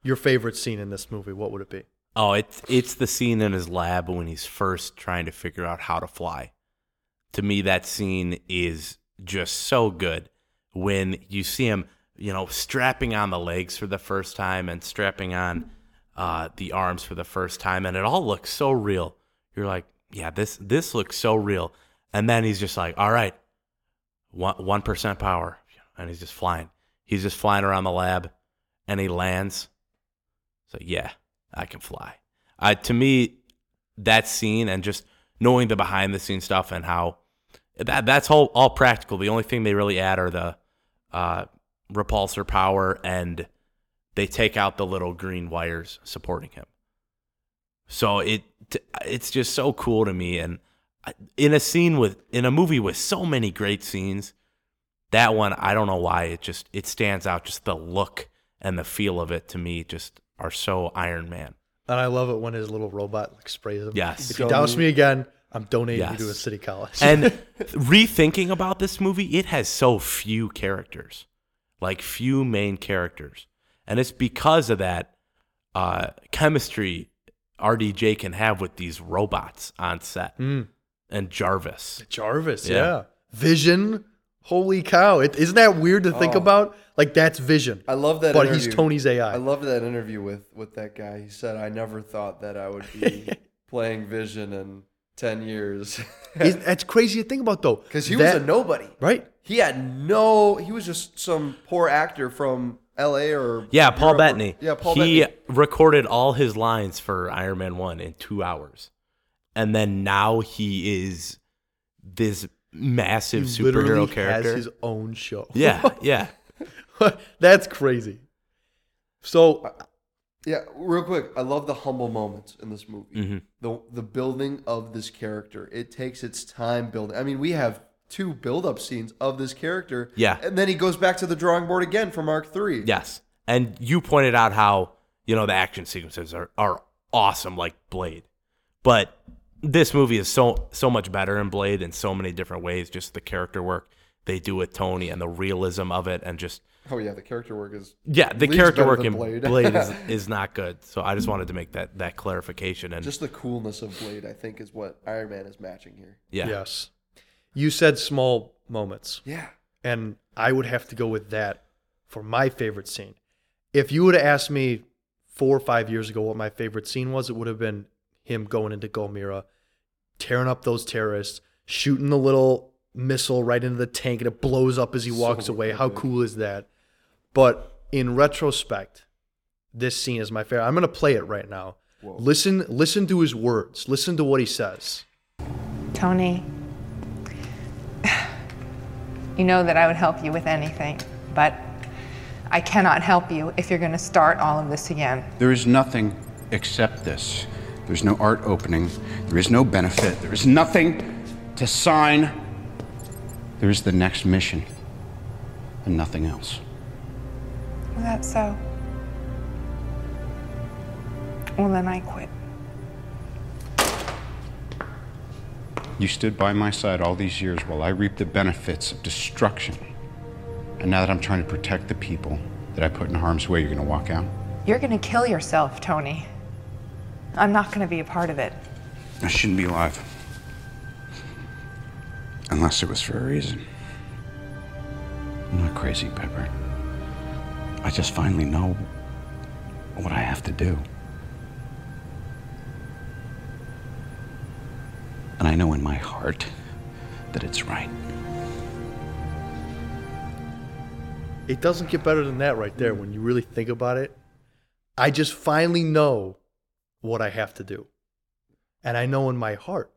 your favorite scene in this movie, what would it be? Oh, it's it's the scene in his lab when he's first trying to figure out how to fly. To me, that scene is just so good when you see him, you know, strapping on the legs for the first time and strapping on uh, the arms for the first time, and it all looks so real. You're like, yeah, this this looks so real. And then he's just like, all right, one percent power, and he's just flying. He's just flying around the lab, and he lands. So yeah, I can fly. Uh, to me, that scene and just knowing the behind the scenes stuff and how that that's all all practical. The only thing they really add are the uh, repulsor power and they take out the little green wires supporting him. So it it's just so cool to me and in a scene with in a movie with so many great scenes that one I don't know why it just it stands out just the look and the feel of it to me just are so Iron Man. And I love it when his little robot like sprays him. Yes. If you douse me again, I'm donating you to a city college. and rethinking about this movie, it has so few characters, like few main characters, and it's because of that uh, chemistry RDJ can have with these robots on set Mm. and Jarvis. Jarvis, yeah. Yeah. Vision. Holy cow. It, isn't that weird to think Oh. about? Like, that's Vision. I love that. But he's. Tony's AI. I loved that interview with with that guy. He said, "I never thought that I would be playing Vision in ten years." Is- that's crazy to think about, though. Because he was a nobody. Right? He had no. He was just some poor actor from L.A. or Yeah, Paul Europe or- Bettany. Yeah, Paul He Bettany. recorded all his lines for Iron Man 1 in two hours. And then now he is this massive He superhero character. has his own show. yeah, yeah. that's crazy. So, Yeah, real quick. I love the humble moments in this movie. Mhm. The the building of this character. It takes its time building. I mean, we have two build up scenes of this character. Yeah. and then he goes back to the drawing board again for Mark Three. Yes. And you pointed out how, you know, the action sequences are, are awesome like Blade. But this movie is so so much better in Blade in so many different ways. Just the character work they do with Tony and the realism of it and just Oh yeah, the character work is yeah, the character work in Blade. Blade, is, is not good. So I just wanted to make that that clarification and Just the coolness of Blade, I think, is what Iron Man is matching here. yeah. yes. You said small moments. Yeah. And I would have to go with that for my favorite scene. If you would have asked me four or five years ago what my favorite scene was, it would have been him going into Gulmira, tearing up those terrorists, shooting the little missile right into the tank, and it blows up as he walks away. How cool is that? But in retrospect, this scene is my favorite. I'm gonna play it right now. Listen, listen to his words. Listen to what he says. Tony, you know that I would help you with anything. but I cannot help you if you're going to start all of this again. There is nothing except this. There's no art opening. There is no benefit. There is nothing to sign. There is the next mission and nothing else. Is that so? Well, then I quit. You stood by my side all these years while I reaped the benefits of destruction. And now that I'm trying to protect the people that I put in harm's way, you're going to walk out? You're going to kill yourself, Tony. I'm not going to be a part of it. I shouldn't be alive. Unless it was for a reason. I'm not crazy, Pepper. I just finally know what I have to do. I know in my heart that it's right. It doesn't get better than that right there when you really think about it. I just finally know what I have to do. And I know in my heart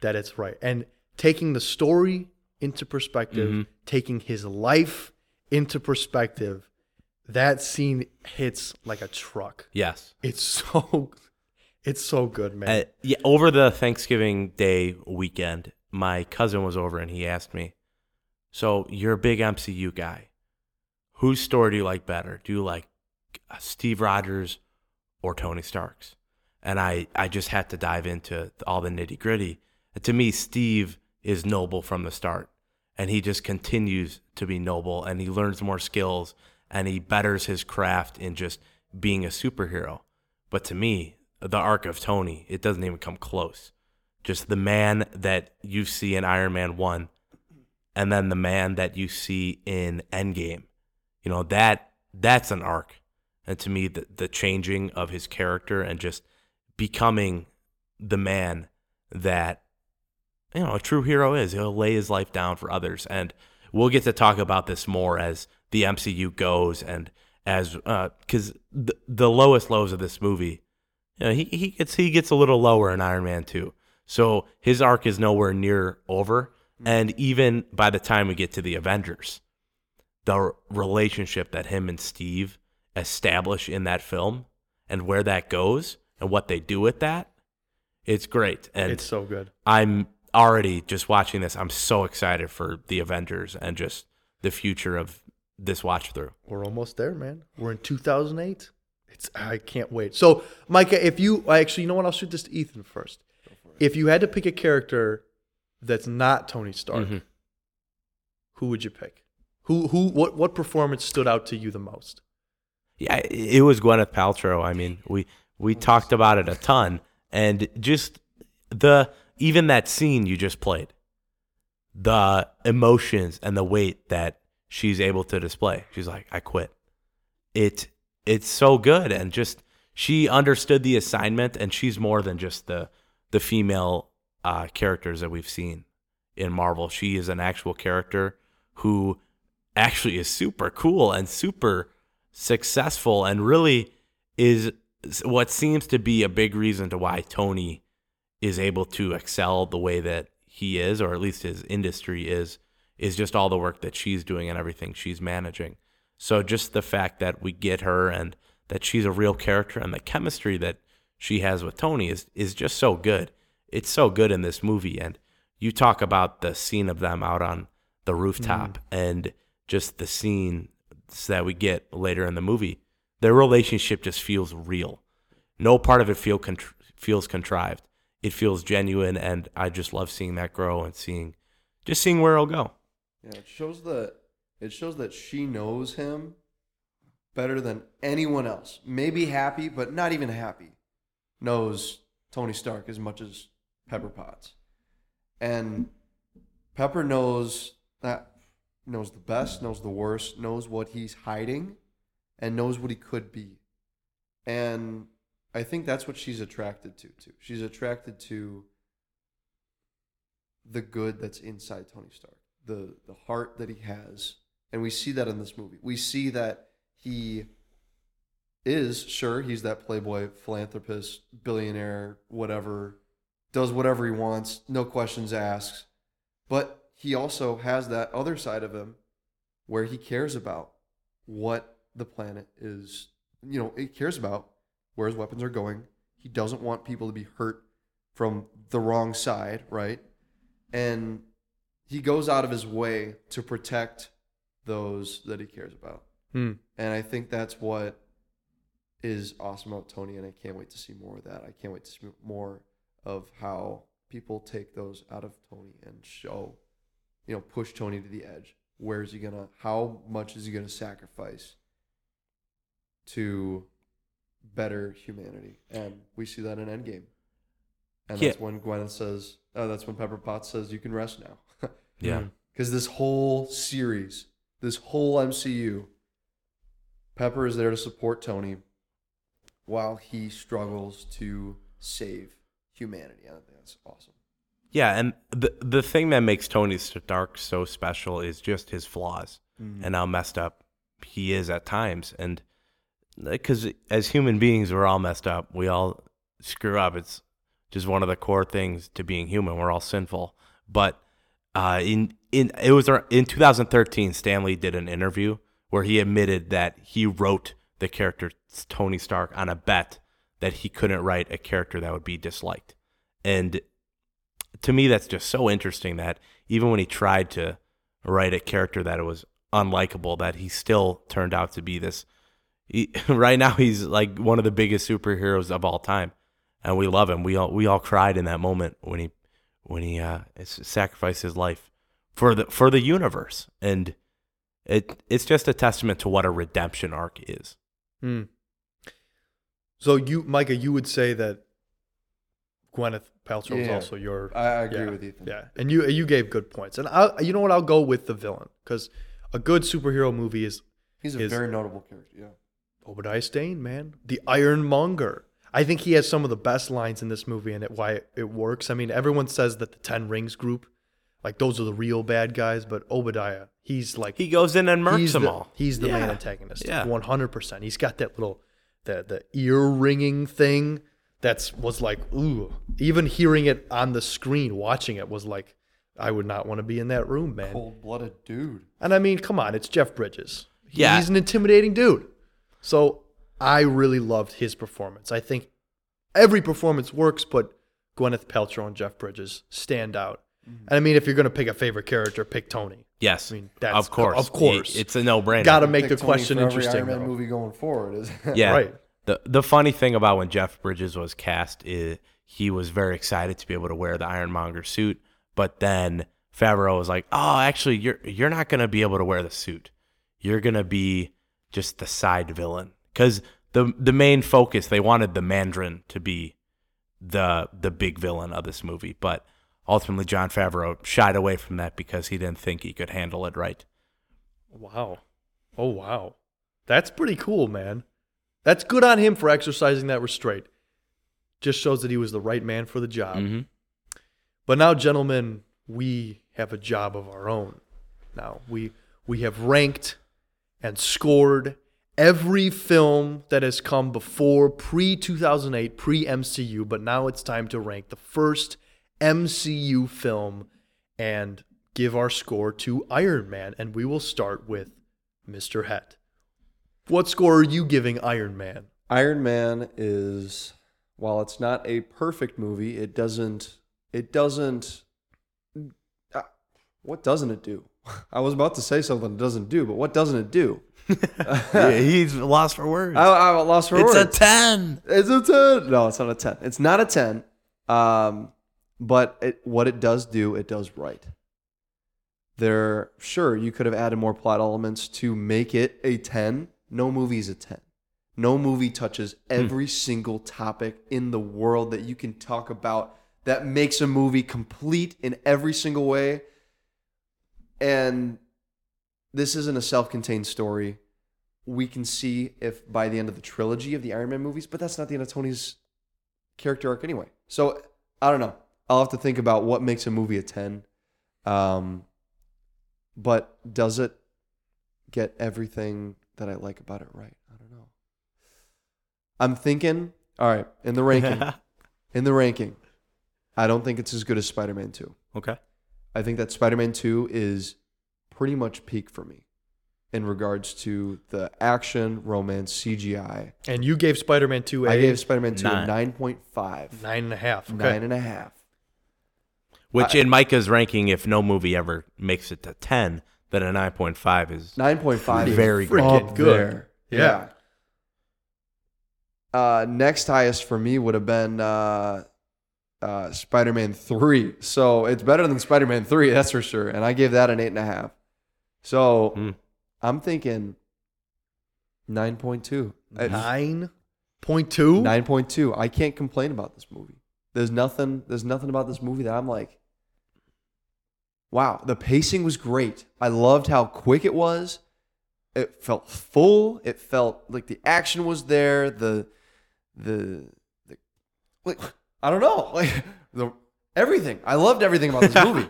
that it's right. And taking the story into perspective, Mhm. taking his life into perspective, that scene hits like a truck. Yes. It's so it's so good, man. Uh, yeah, over the Thanksgiving Day weekend, my cousin was over and he asked me, "So you're a big MCU guy. Whose story do you like better? Do you like uh, Steve Rogers or Tony Stark's?" And I, I just had to dive into all the nitty gritty. To me, Steve is noble from the start, and he just continues to be noble, and he learns more skills, and he betters his craft in just being a superhero. But to me, the arc of Tony, it doesn't even come close. Just the man that you see in Iron Man 1 and then the man that you see in Endgame. You know, that that's an arc. And to me the the changing of his character and just becoming the man that you know, a true hero is. He'll lay his life down for others and we'll get to talk about this more as the MCU goes and as uh cuz the, the lowest lows of this movie you know, he, he gets he gets a little lower in Iron Man 2. So his arc is nowhere near over. Mm-hmm. And even by the time we get to the Avengers, the relationship that him and Steve establish in that film and where that goes and what they do with that, it's great. And It's so good. I'm already just watching this. I'm so excited for the Avengers and just the future of this watch through. We're almost there, man. We're in 2008. It's I can't wait. So, Micah, if you actually, you know what? I'll shoot this to Ethan first. If you had to pick a character that's not Tony Stark, Mhm. who would you pick? Who who what what performance stood out to you the most? Yeah, it was Gwyneth Paltrow. I mean, we we talked about it a ton, and just the even that scene you just played, the emotions and the weight that she's able to display. She's like, "I quit." It it's so good, and just she understood the assignment, and she's more than just the the female uh, characters that we've seen in Marvel. She is an actual character who actually is super cool and super successful and really is what seems to be a big reason to why Tony is able to excel the way that he is or at least his industry is is just all the work that she's doing and everything she's managing. So just the fact that we get her and that she's a real character and the chemistry that she has with Tony is is just so good. It's so good in this movie and you talk about the scene of them out on the rooftop mm. and just the scene that we get later in the movie. Their relationship just feels real. No part of it feel contr- feels contrived. It feels genuine, and I just love seeing that grow and seeing, just seeing where it'll go. Yeah, it shows that it shows that she knows him better than anyone else. Maybe happy, but not even happy. Knows Tony Stark as much as Pepper Potts. And Pepper knows that knows the best, knows the worst, knows what he's hiding, and knows what he could be. And I think that's what she's attracted to too. She's attracted to the good that's inside Tony Stark, the the heart that he has, and we see that in this movie. We see that he is sure he's that playboy philanthropist, billionaire, whatever, does whatever he wants, no questions asked. But he also has that other side of him where he cares about what the planet is, you know, it cares about where his weapons are going. He doesn't want people to be hurt from the wrong side, right? And he goes out of his way to protect those that he cares about. Hmm. And I think that's what is awesome about Tony, and I can't wait to see more of that. I can't wait to see more of how people take those out of Tony and show, you know, push Tony to the edge. Where is he gonna? How much is he gonna sacrifice to better humanity? And we see that in Endgame. And Yeah. that's when Gwen says, "Oh, that's when Pepper Potts says you can rest now." Yeah. Because this whole series, this whole MCU, Pepper is there to support Tony while he struggles to save humanity. I think that's awesome. Yeah, and the the thing that makes Tony Stark so special is just his flaws Mhm. and how messed up he is at times. And because as human beings, we're all messed up. We all screw up. It's just one of the core things to being human. We're all sinful. But uh, in in it was in 2013, Stan Lee did an interview where he admitted that he wrote the character Tony Stark on a bet that he couldn't write a character that would be disliked. And to me, that's just so interesting that even when he tried to write a character that was unlikable, that he still turned out to be this. He, right now, he's like one of the biggest superheroes of all time, and we love him. We all we all cried in that moment when he when he uh, sacrificed his life for the for the universe, and it it's just a testament to what a redemption arc is. Hmm. So you, Micah, you would say that Gwyneth Paltrow is Yeah. also your. I- I agree yeah, with Ethan. Yeah, and you you gave good points, and I, you know what, I'll go with the villain because a good superhero movie is He's a is very notable character. Yeah. Obadiah Stane, man, the Ironmonger. I think he has some of the best lines in this movie, and it, why it works. I mean, everyone says that the Ten Rings group, like those are the real bad guys, but Obadiah, he's like He goes in and murks he's them the, all. He's the main antagonist. Yeah. one hundred percent. He's got that little the the ear ringing thing. That's was like ooh. Even hearing it on the screen, watching it was like, I would not want to be in that room, man. Cold blooded dude. And I mean, come on, it's Jeff Bridges. Yeah. He's an intimidating dude. So I really loved his performance. I think every performance works, but Gwyneth Paltrow and Jeff Bridges stand out. Mm-hmm. And I mean, if you're going to pick a favorite character, pick Tony. Yes, I mean, that's of course, Of course. it's a no brainer. Got to make the Tony question for every interesting. Iron Man though. movie going forward is Yeah. Right. The the funny thing about when Jeff Bridges was cast is he was very excited to be able to wear the Ironmonger suit, but then Favreau was like, "Oh, actually, you're you're not gonna be able to wear the suit. You're gonna be just the side villain." Because the the main focus they wanted the Mandarin to be the the big villain of this movie, but ultimately Jon Favreau shied away from that because he didn't think he could handle it right. Wow. Oh, wow. That's pretty cool, man. That's good on him for exercising that restraint. Just shows that he was the right man for the job. Mhm. But now, gentlemen, we have a job of our own. Now we we have ranked and scored every film that has come before pre 2008, pre MCU. But now it's time to rank the first MCU film and give our score to Iron Man. And we will start with Mr. Het. What score are you giving Iron Man? Iron Man is while it's not a perfect movie, it doesn't it doesn't uh, what doesn't it do? I was about to say something it doesn't do, but what doesn't it do? Yeah, he's lost for words. I, I lost for it's a ten. It's a 10. No, it's not a 10. It's not a 10. Um, but it, what it does do, it does right. There, sure, you could have added more plot elements to make it a 10. No movie is a 10. No movie touches every single topic in the world that you can talk about that makes a movie complete in every single way. And this isn't a self contained story. We can see if by the end of the trilogy of the Iron Man movies, but that's not the end of Tony's character arc anyway. So I don't know. I'll have to think about what makes a movie a 10. Um, but does it get everything that I like about it right? I don't know. I'm thinking, all right, in the ranking, in the ranking, I don't think it's as good as Spider Man 2. Okay. I think that Spider Man 2 is pretty much peak for me. in regards to the action, romance, CGI. And you gave Spider Man 2 a I gave Spider Man 2 Nine. a 9.5. nine and a half. Okay. Nine and a half. Which in Micah's ranking, if no movie ever makes it to 10, then a 9.5 is 9.5 Very good. Freaking good. there. Yeah. Uh, next highest for me would have been uh, uh, Spider Man 3. So it's better than Spider Man 3, that's for sure. And I gave that an 8.5. So Hmm. I'm thinking 9.2. Nine point two. Nine point two. I can't complain about this movie. There's nothing there's nothing about this movie that I'm like wow, the pacing was great. I loved how quick it was. It felt full. It felt like the action was there. The the, the like I don't know, like the everything. I loved everything about this movie.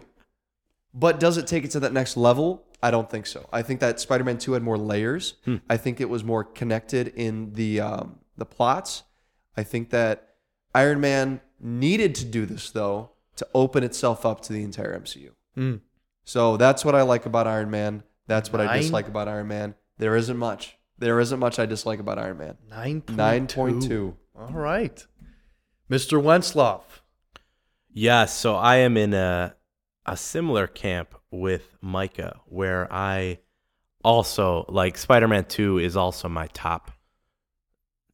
But does it take it to that next level? I don't think so. I think that Spider-Man 2 had more layers. I think it was more connected in the um, the plots. I think that Iron Man needed to do this though to open itself up to the entire MCU. Mm. So that's what I like about Iron Man. That's what I dislike about Iron Man. There isn't much. There isn't much I dislike about Iron Man. 9.2. 9.2. All right. Mr. Wenslaw. Yeah, so I am in a a similar camp with Micah where I also like Spider-Man 2 is also my top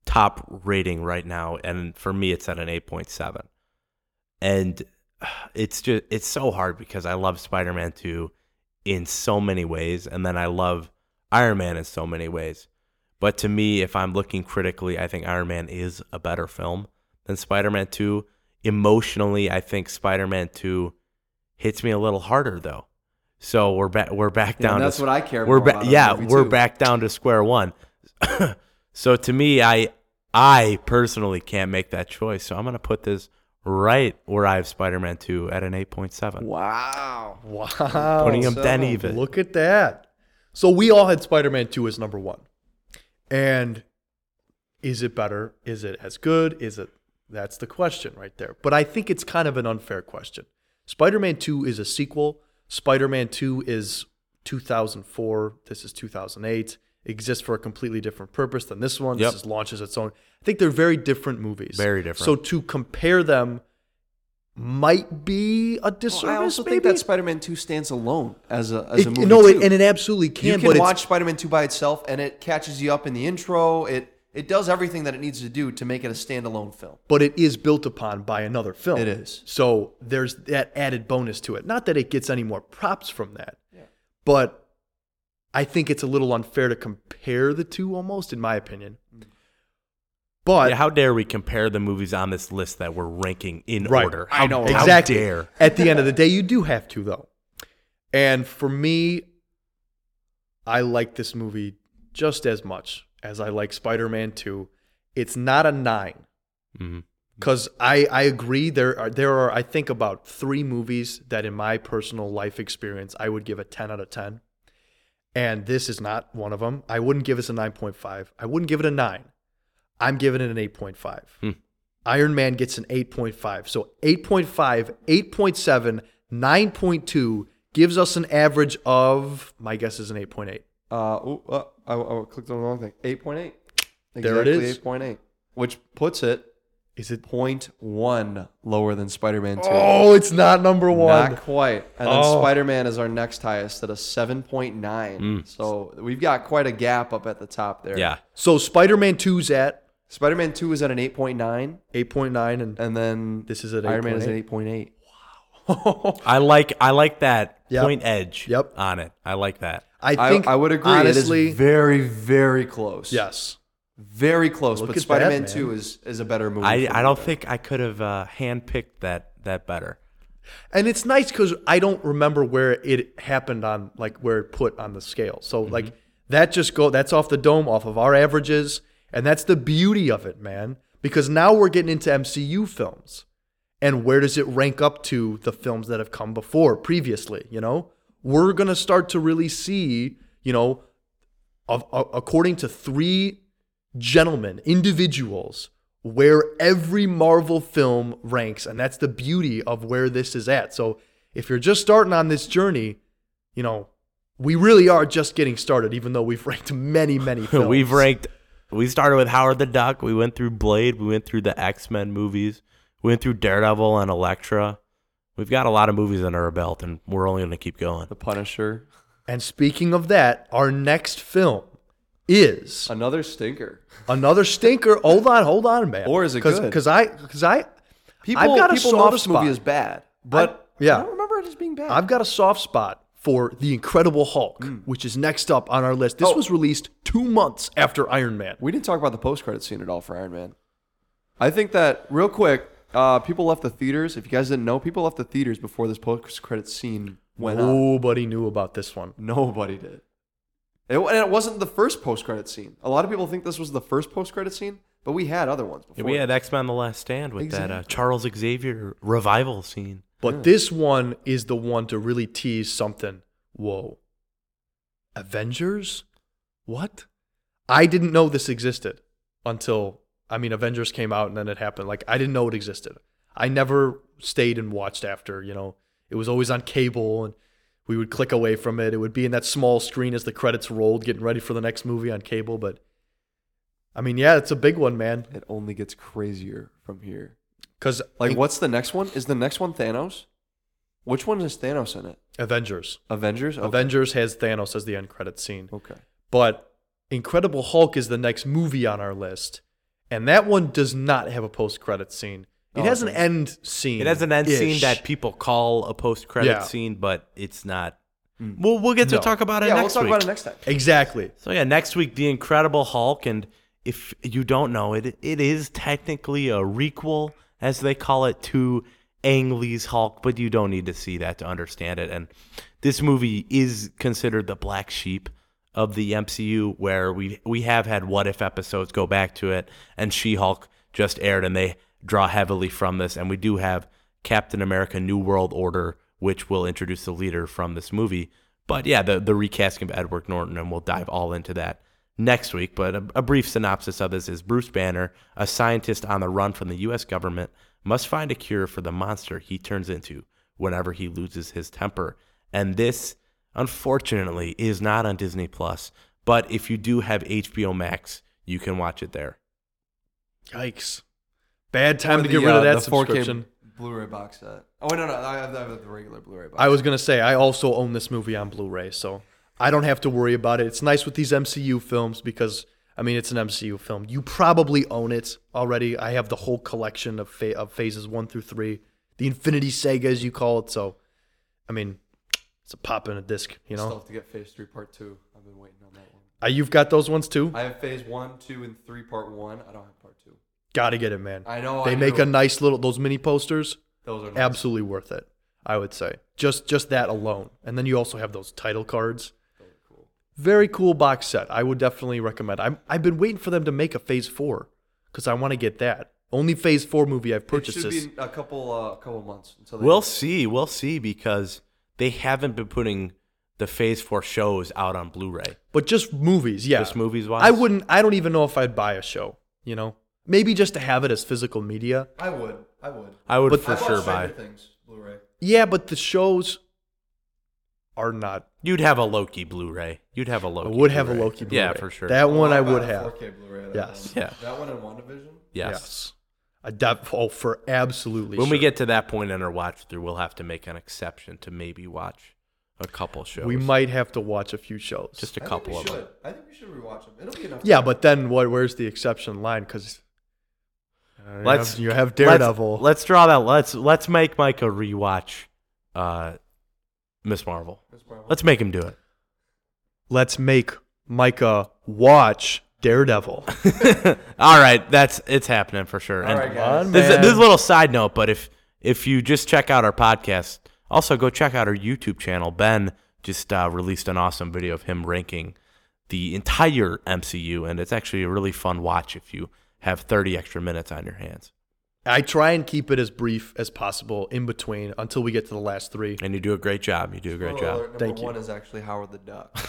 top rating right now and for me it's at an 8.7. And it's just it's so hard because I love Spider-Man 2 in so many ways and then I love Iron Man in so many ways. But to me, if I'm looking critically, I think Iron Man is a better film than Spider Man 2. Emotionally, I think Spider Man 2 hits me a little harder though. So we're back we're back Yeah, down and to that's what I care we're more ba- about Yeah, we're too. back down to square one. so to me, I I personally can't make that choice. So I'm gonna put this right where I have Spider Man 2 at an 8.7. Wow. Wow. Putting him dead so even. Look at that. So we all had Spider Man 2 as number one. And is it better? Is it as good? Is it? That's the question right there. But I think it's kind of an unfair question. Spider Man 2 is a sequel. Spider Man 2 is 2004. This is 2008. It exists for a completely different purpose than this one. Yep. This is launches its own. I think they're very different movies. Very different. So to compare them might be a disservice. Well, I also maybe? think that Spider-Man 2 stands alone as a as a movie. no, too. it, and it absolutely can. you but can it's- watch Spider-Man 2 by itself and it catches you up in the intro. It it does everything that it needs to do to make it a standalone film. but it is built upon by another film. It is. So there's that added bonus to it. Not that it gets any more props from that, but I think it's a little unfair to compare the two almost, in my opinion. Mm. But Yeah, how dare we compare the movies on this list that we're ranking in Right. order? I How, know how exactly. dare? At the end of the day, you do have to though. And for me, I like this movie just as much as I like Spider-Man 2. It's not a 9 Mhm. because I, I agree there are there are I think about three movies that in my personal life experience I would give a 10 out of 10 and this is not one of them. I wouldn't give this a 9.5 I wouldn't give it a 9 I'm giving it an 8.5 Hmm. Iron Man gets an 8.5 so 8.5 8.7 9.2 gives us an average of my guess is an 8.8 Uh, ooh, uh I, I clicked on the wrong thing. 8.8. There it Exactly is. 8.8, which puts it is it 0.1 lower than Spider-Man 2. Oh it's not number 1 Not quite. And then Oh. Spider-Man is our next highest at a 7.9. So we've got quite a gap up at the top there. Yeah. so Spider-Man 2's at Spider-Man 2 is at an 8.9 8.9 and and then This is at Iron Man is 8.8. at 8.8. I like I like that Yep. point edge Yep. on it. I like that. I I, think I would agree. honestly it is very, very close. yes Very close. Look but at Spider-Man man. 2 is, is a better movie. I, I don't think I could have uh, handpicked that that better. And it's nice because I don't remember where it happened on, like where it put on the scale. So like that just go that's off the dome, off of our averages, and that's the beauty of it, man. Because now we're getting into MCU films, and where does it rank up to the films that have come before previously? You know, we're gonna start to really see, you know, of, of- according to three gentlemen, individuals, where every Marvel film ranks. And that's the beauty of where this is at. So if you're just starting on this journey, you know, we really are just getting started, even though we've ranked many, many films. We've ranked. We started with Howard the Duck. We went through Blade. We went through the X Men movies. We went through Daredevil and Elektra. We've got a lot of movies under our belt, and we're only going to keep going. The Punisher. And speaking of that, our next film is Another stinker. another stinker. hold on, hold on, man. Or is it Cause, good? Because I, because I, People, I've got a people soft know this spot. movie is bad, but yeah. I don't remember it as being bad. I've got a soft spot for The Incredible Hulk, mm. which is next up on our list. This. Oh. was released two months after Iron Man. We didn't talk about the post credit scene at all for Iron Man. I think that real quick, uh, people left the theaters. If you guys didn't know, people left the theaters before this post credit scene went on. Nobody knew about this one. Nobody did. It, and it wasn't the first post credit scene. A lot of people think this was the first post credit scene, but we had other ones Yeah, before. we had X Men: The Last Stand with that uh, Charles Xavier revival scene. But this one is the one to really tease something. Whoa. Avengers? What? I didn't know this existed until, I mean, Avengers came out and then it happened. Like, I didn't know it existed. I never stayed and watched after, you know, it was always on cable and we would click away from it. It would be in that small screen as the credits rolled, getting ready for the next movie on cable. But, I mean, yeah, it's a big one, man. it only gets crazier from here. Because, Like, what's the next one? Is the next one Thanos? Which one is Thanos in it? Avengers. Avengers. Okay. Avengers has Thanos as the end credit scene. Okay. But Incredible Hulk is the next movie on our list. And that one does not have a post credit scene. It Oh, has an end scene. It has an end scene that people call a post credit Yeah. scene, but it's not. Mm. We'll we'll get to No. talk about it Yeah, we'll next talk week. about it next time. Exactly. So yeah, next week the Incredible Hulk, and if you don't know it, it is technically a requel, as they call it, to Ang Lee's Hulk, but you don't need to see that to understand it. And this movie is considered the black sheep of the MCU, where we we have had what if episodes go back to it, and She Hulk just aired, and they draw heavily from this, and we do have Captain America: New World Order, which will introduce the leader from this movie. But yeah, the the recasting of Edward Norton, and we'll dive all into that next week. But a, a brief synopsis of this is Bruce Banner, a scientist on the run from the U.S. government, must find a cure for the monster he turns into whenever he loses his temper. And this, unfortunately, is not on Disney Plus. But if you do have HBO Max, you can watch it there. Yikes. Bad time Or to the, get rid of uh, that the 4K subscription. Blu-ray box set. Oh no, no, I have, I have the regular Blu-ray box. I was going to say, I also own this movie on Blu ray, so I don't have to worry about it. It's nice with these MCU films because, I mean, it's an MCU film. You probably own it already. I have the whole collection of, fa- of phases one through three, the Infinity Saga, as you call it. So, I mean, it's a pop in a disc, you know. Still have to get Phase Three Part Two. I've been waiting on that one. Uh, you've got those ones too? I have Phase One, Two, and Three Part One. I don't have Part Two. Gotta get it, man. I know, They I make do. a nice little, those mini posters. Those are nice. absolutely worth it. I would say just just that alone, and then you also have those title cards. Very cool box set. I would definitely recommend. I'm I've been waiting for them to make a Phase Four because I want to get that. Only Phase Four movie I've purchased. It purchased should this. be a couple, uh, couple months until they We'll see. We'll see because they haven't been putting the Phase 4 shows out on Blu ray. but just movies, yeah. Just movies wise? I wouldn't. I don't even know if I'd buy a show. You know, maybe just to have it as physical media. I would. I would. I would But- for I sure Stranger buy. Things Blu-ray. Yeah, but the shows are not. You'd have a Loki Blu ray. You'd have a Loki. I would have a Blu-ray. Loki Blu-ray. Yeah, for sure. That one Oh, I bought would have. 4K Blu-ray. that Yes. one. Yeah. That one in WandaVision. yes. I def- oh, for absolutely. When we get to that point in our watch through, we'll have to make an exception to maybe watch a couple shows. we might have to watch a few shows. just a I couple of should. them. I think we should rewatch them. It'll be enough. Yeah, time. but then what? Where's the exception line? Because Let's you have let's- Daredevil. Let's, draw that. Let's let's make Micah rewatch. Uh, Miss Marvel. Miss Marvel. Let's make him do it. Let's make Micah watch Daredevil. All right, that's it's happening for sure. All And right, guys. This, this is a little side note, but if if you just check out our podcast, also go check out our YouTube channel. Ben just uh, released an awesome video of him ranking the entire MCU, and it's actually a really fun watch if you have 30 extra minutes on your hands. I try and keep it as brief as possible in between until we get to the last three. And you do a great job. You do a great Spoiler job. alert, number Thank you. one is actually Howard the Duck.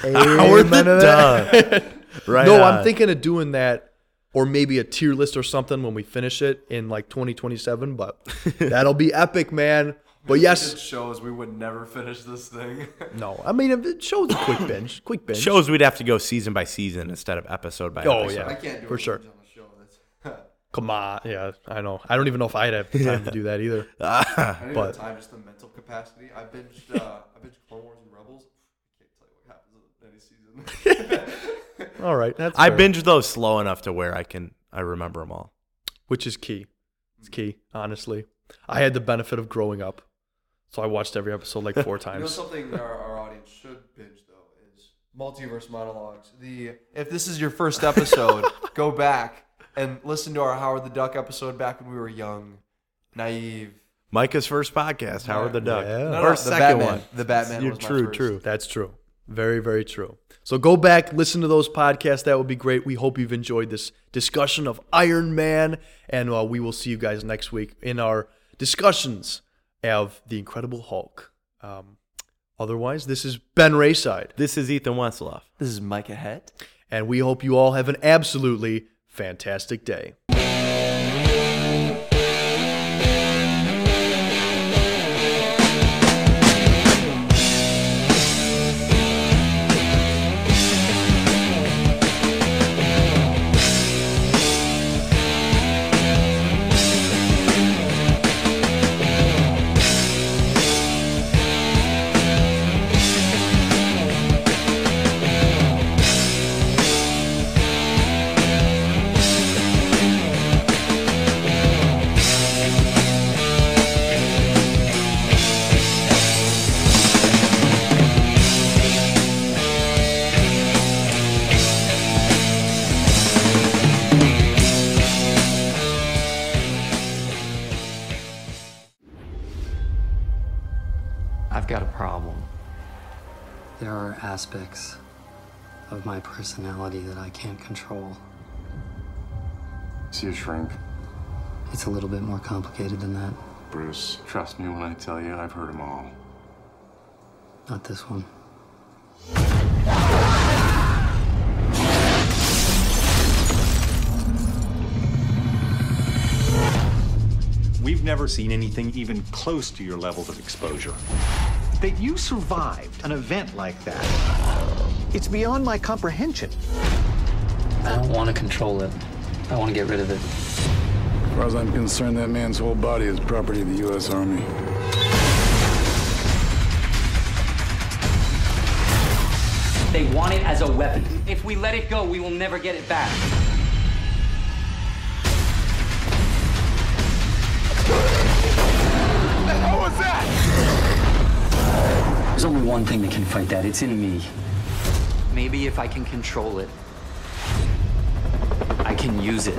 Howard the Duck. Right. no, on. I'm thinking of doing that, or maybe a tier list or something when we finish it in like 2027. But that'll be epic, man. But yes, It shows we would never finish this thing. no. I mean, it shows a quick binge. Quick binge. Shows we'd have to go season by season instead of episode by Oh, episode. yeah. I can't do For a sure. binge on the show. That's, Come on. Yeah, I know. I don't even know if I'd have time to do that either. I But- even have time, just the mental capacity. I binged, uh, I binged Clone Wars and Rebels. I can't tell you what happens in any season. All right. That's I fair. binged those slow enough to where I can I remember them all. which is key. It's key, honestly. I had the benefit of growing up, so I watched every episode like four You know times. something our, our audience should binge though is multiverse monologues. The if this is your first episode, go back and listen to our Howard the Duck episode back when we were young, naive. Micah's first podcast, Howard the Duck. Yeah. No, or no, the second Batman. one. The Batman You're was my true, first. true. That's true. Very, very true. So go back, listen to those podcasts. That would be great. We hope you've enjoyed this discussion of Iron Man, and uh, we will see you guys next week in our discussions of the Incredible Hulk. Um, otherwise, this is Ben Rayside, This is Ethan Westloff. This is Micah Het. and we hope you all have an absolutely fantastic day. There are aspects of my personality that I can't control. See a shrink. It's a little bit more complicated than that. Bruce, trust me when I tell you I've heard them all. Not this one. We've never seen anything even close to your levels of exposure. That you survived an event like that, it's beyond my comprehension. I don't want to control it. I want to get rid of it. As far as I'm concerned, that man's whole body is property of the U.S. Army. They want it as a weapon. If we let it go, we will never get it back. What was that? There's only one thing that can fight that. It's in me. Maybe if I can control it. I can use it.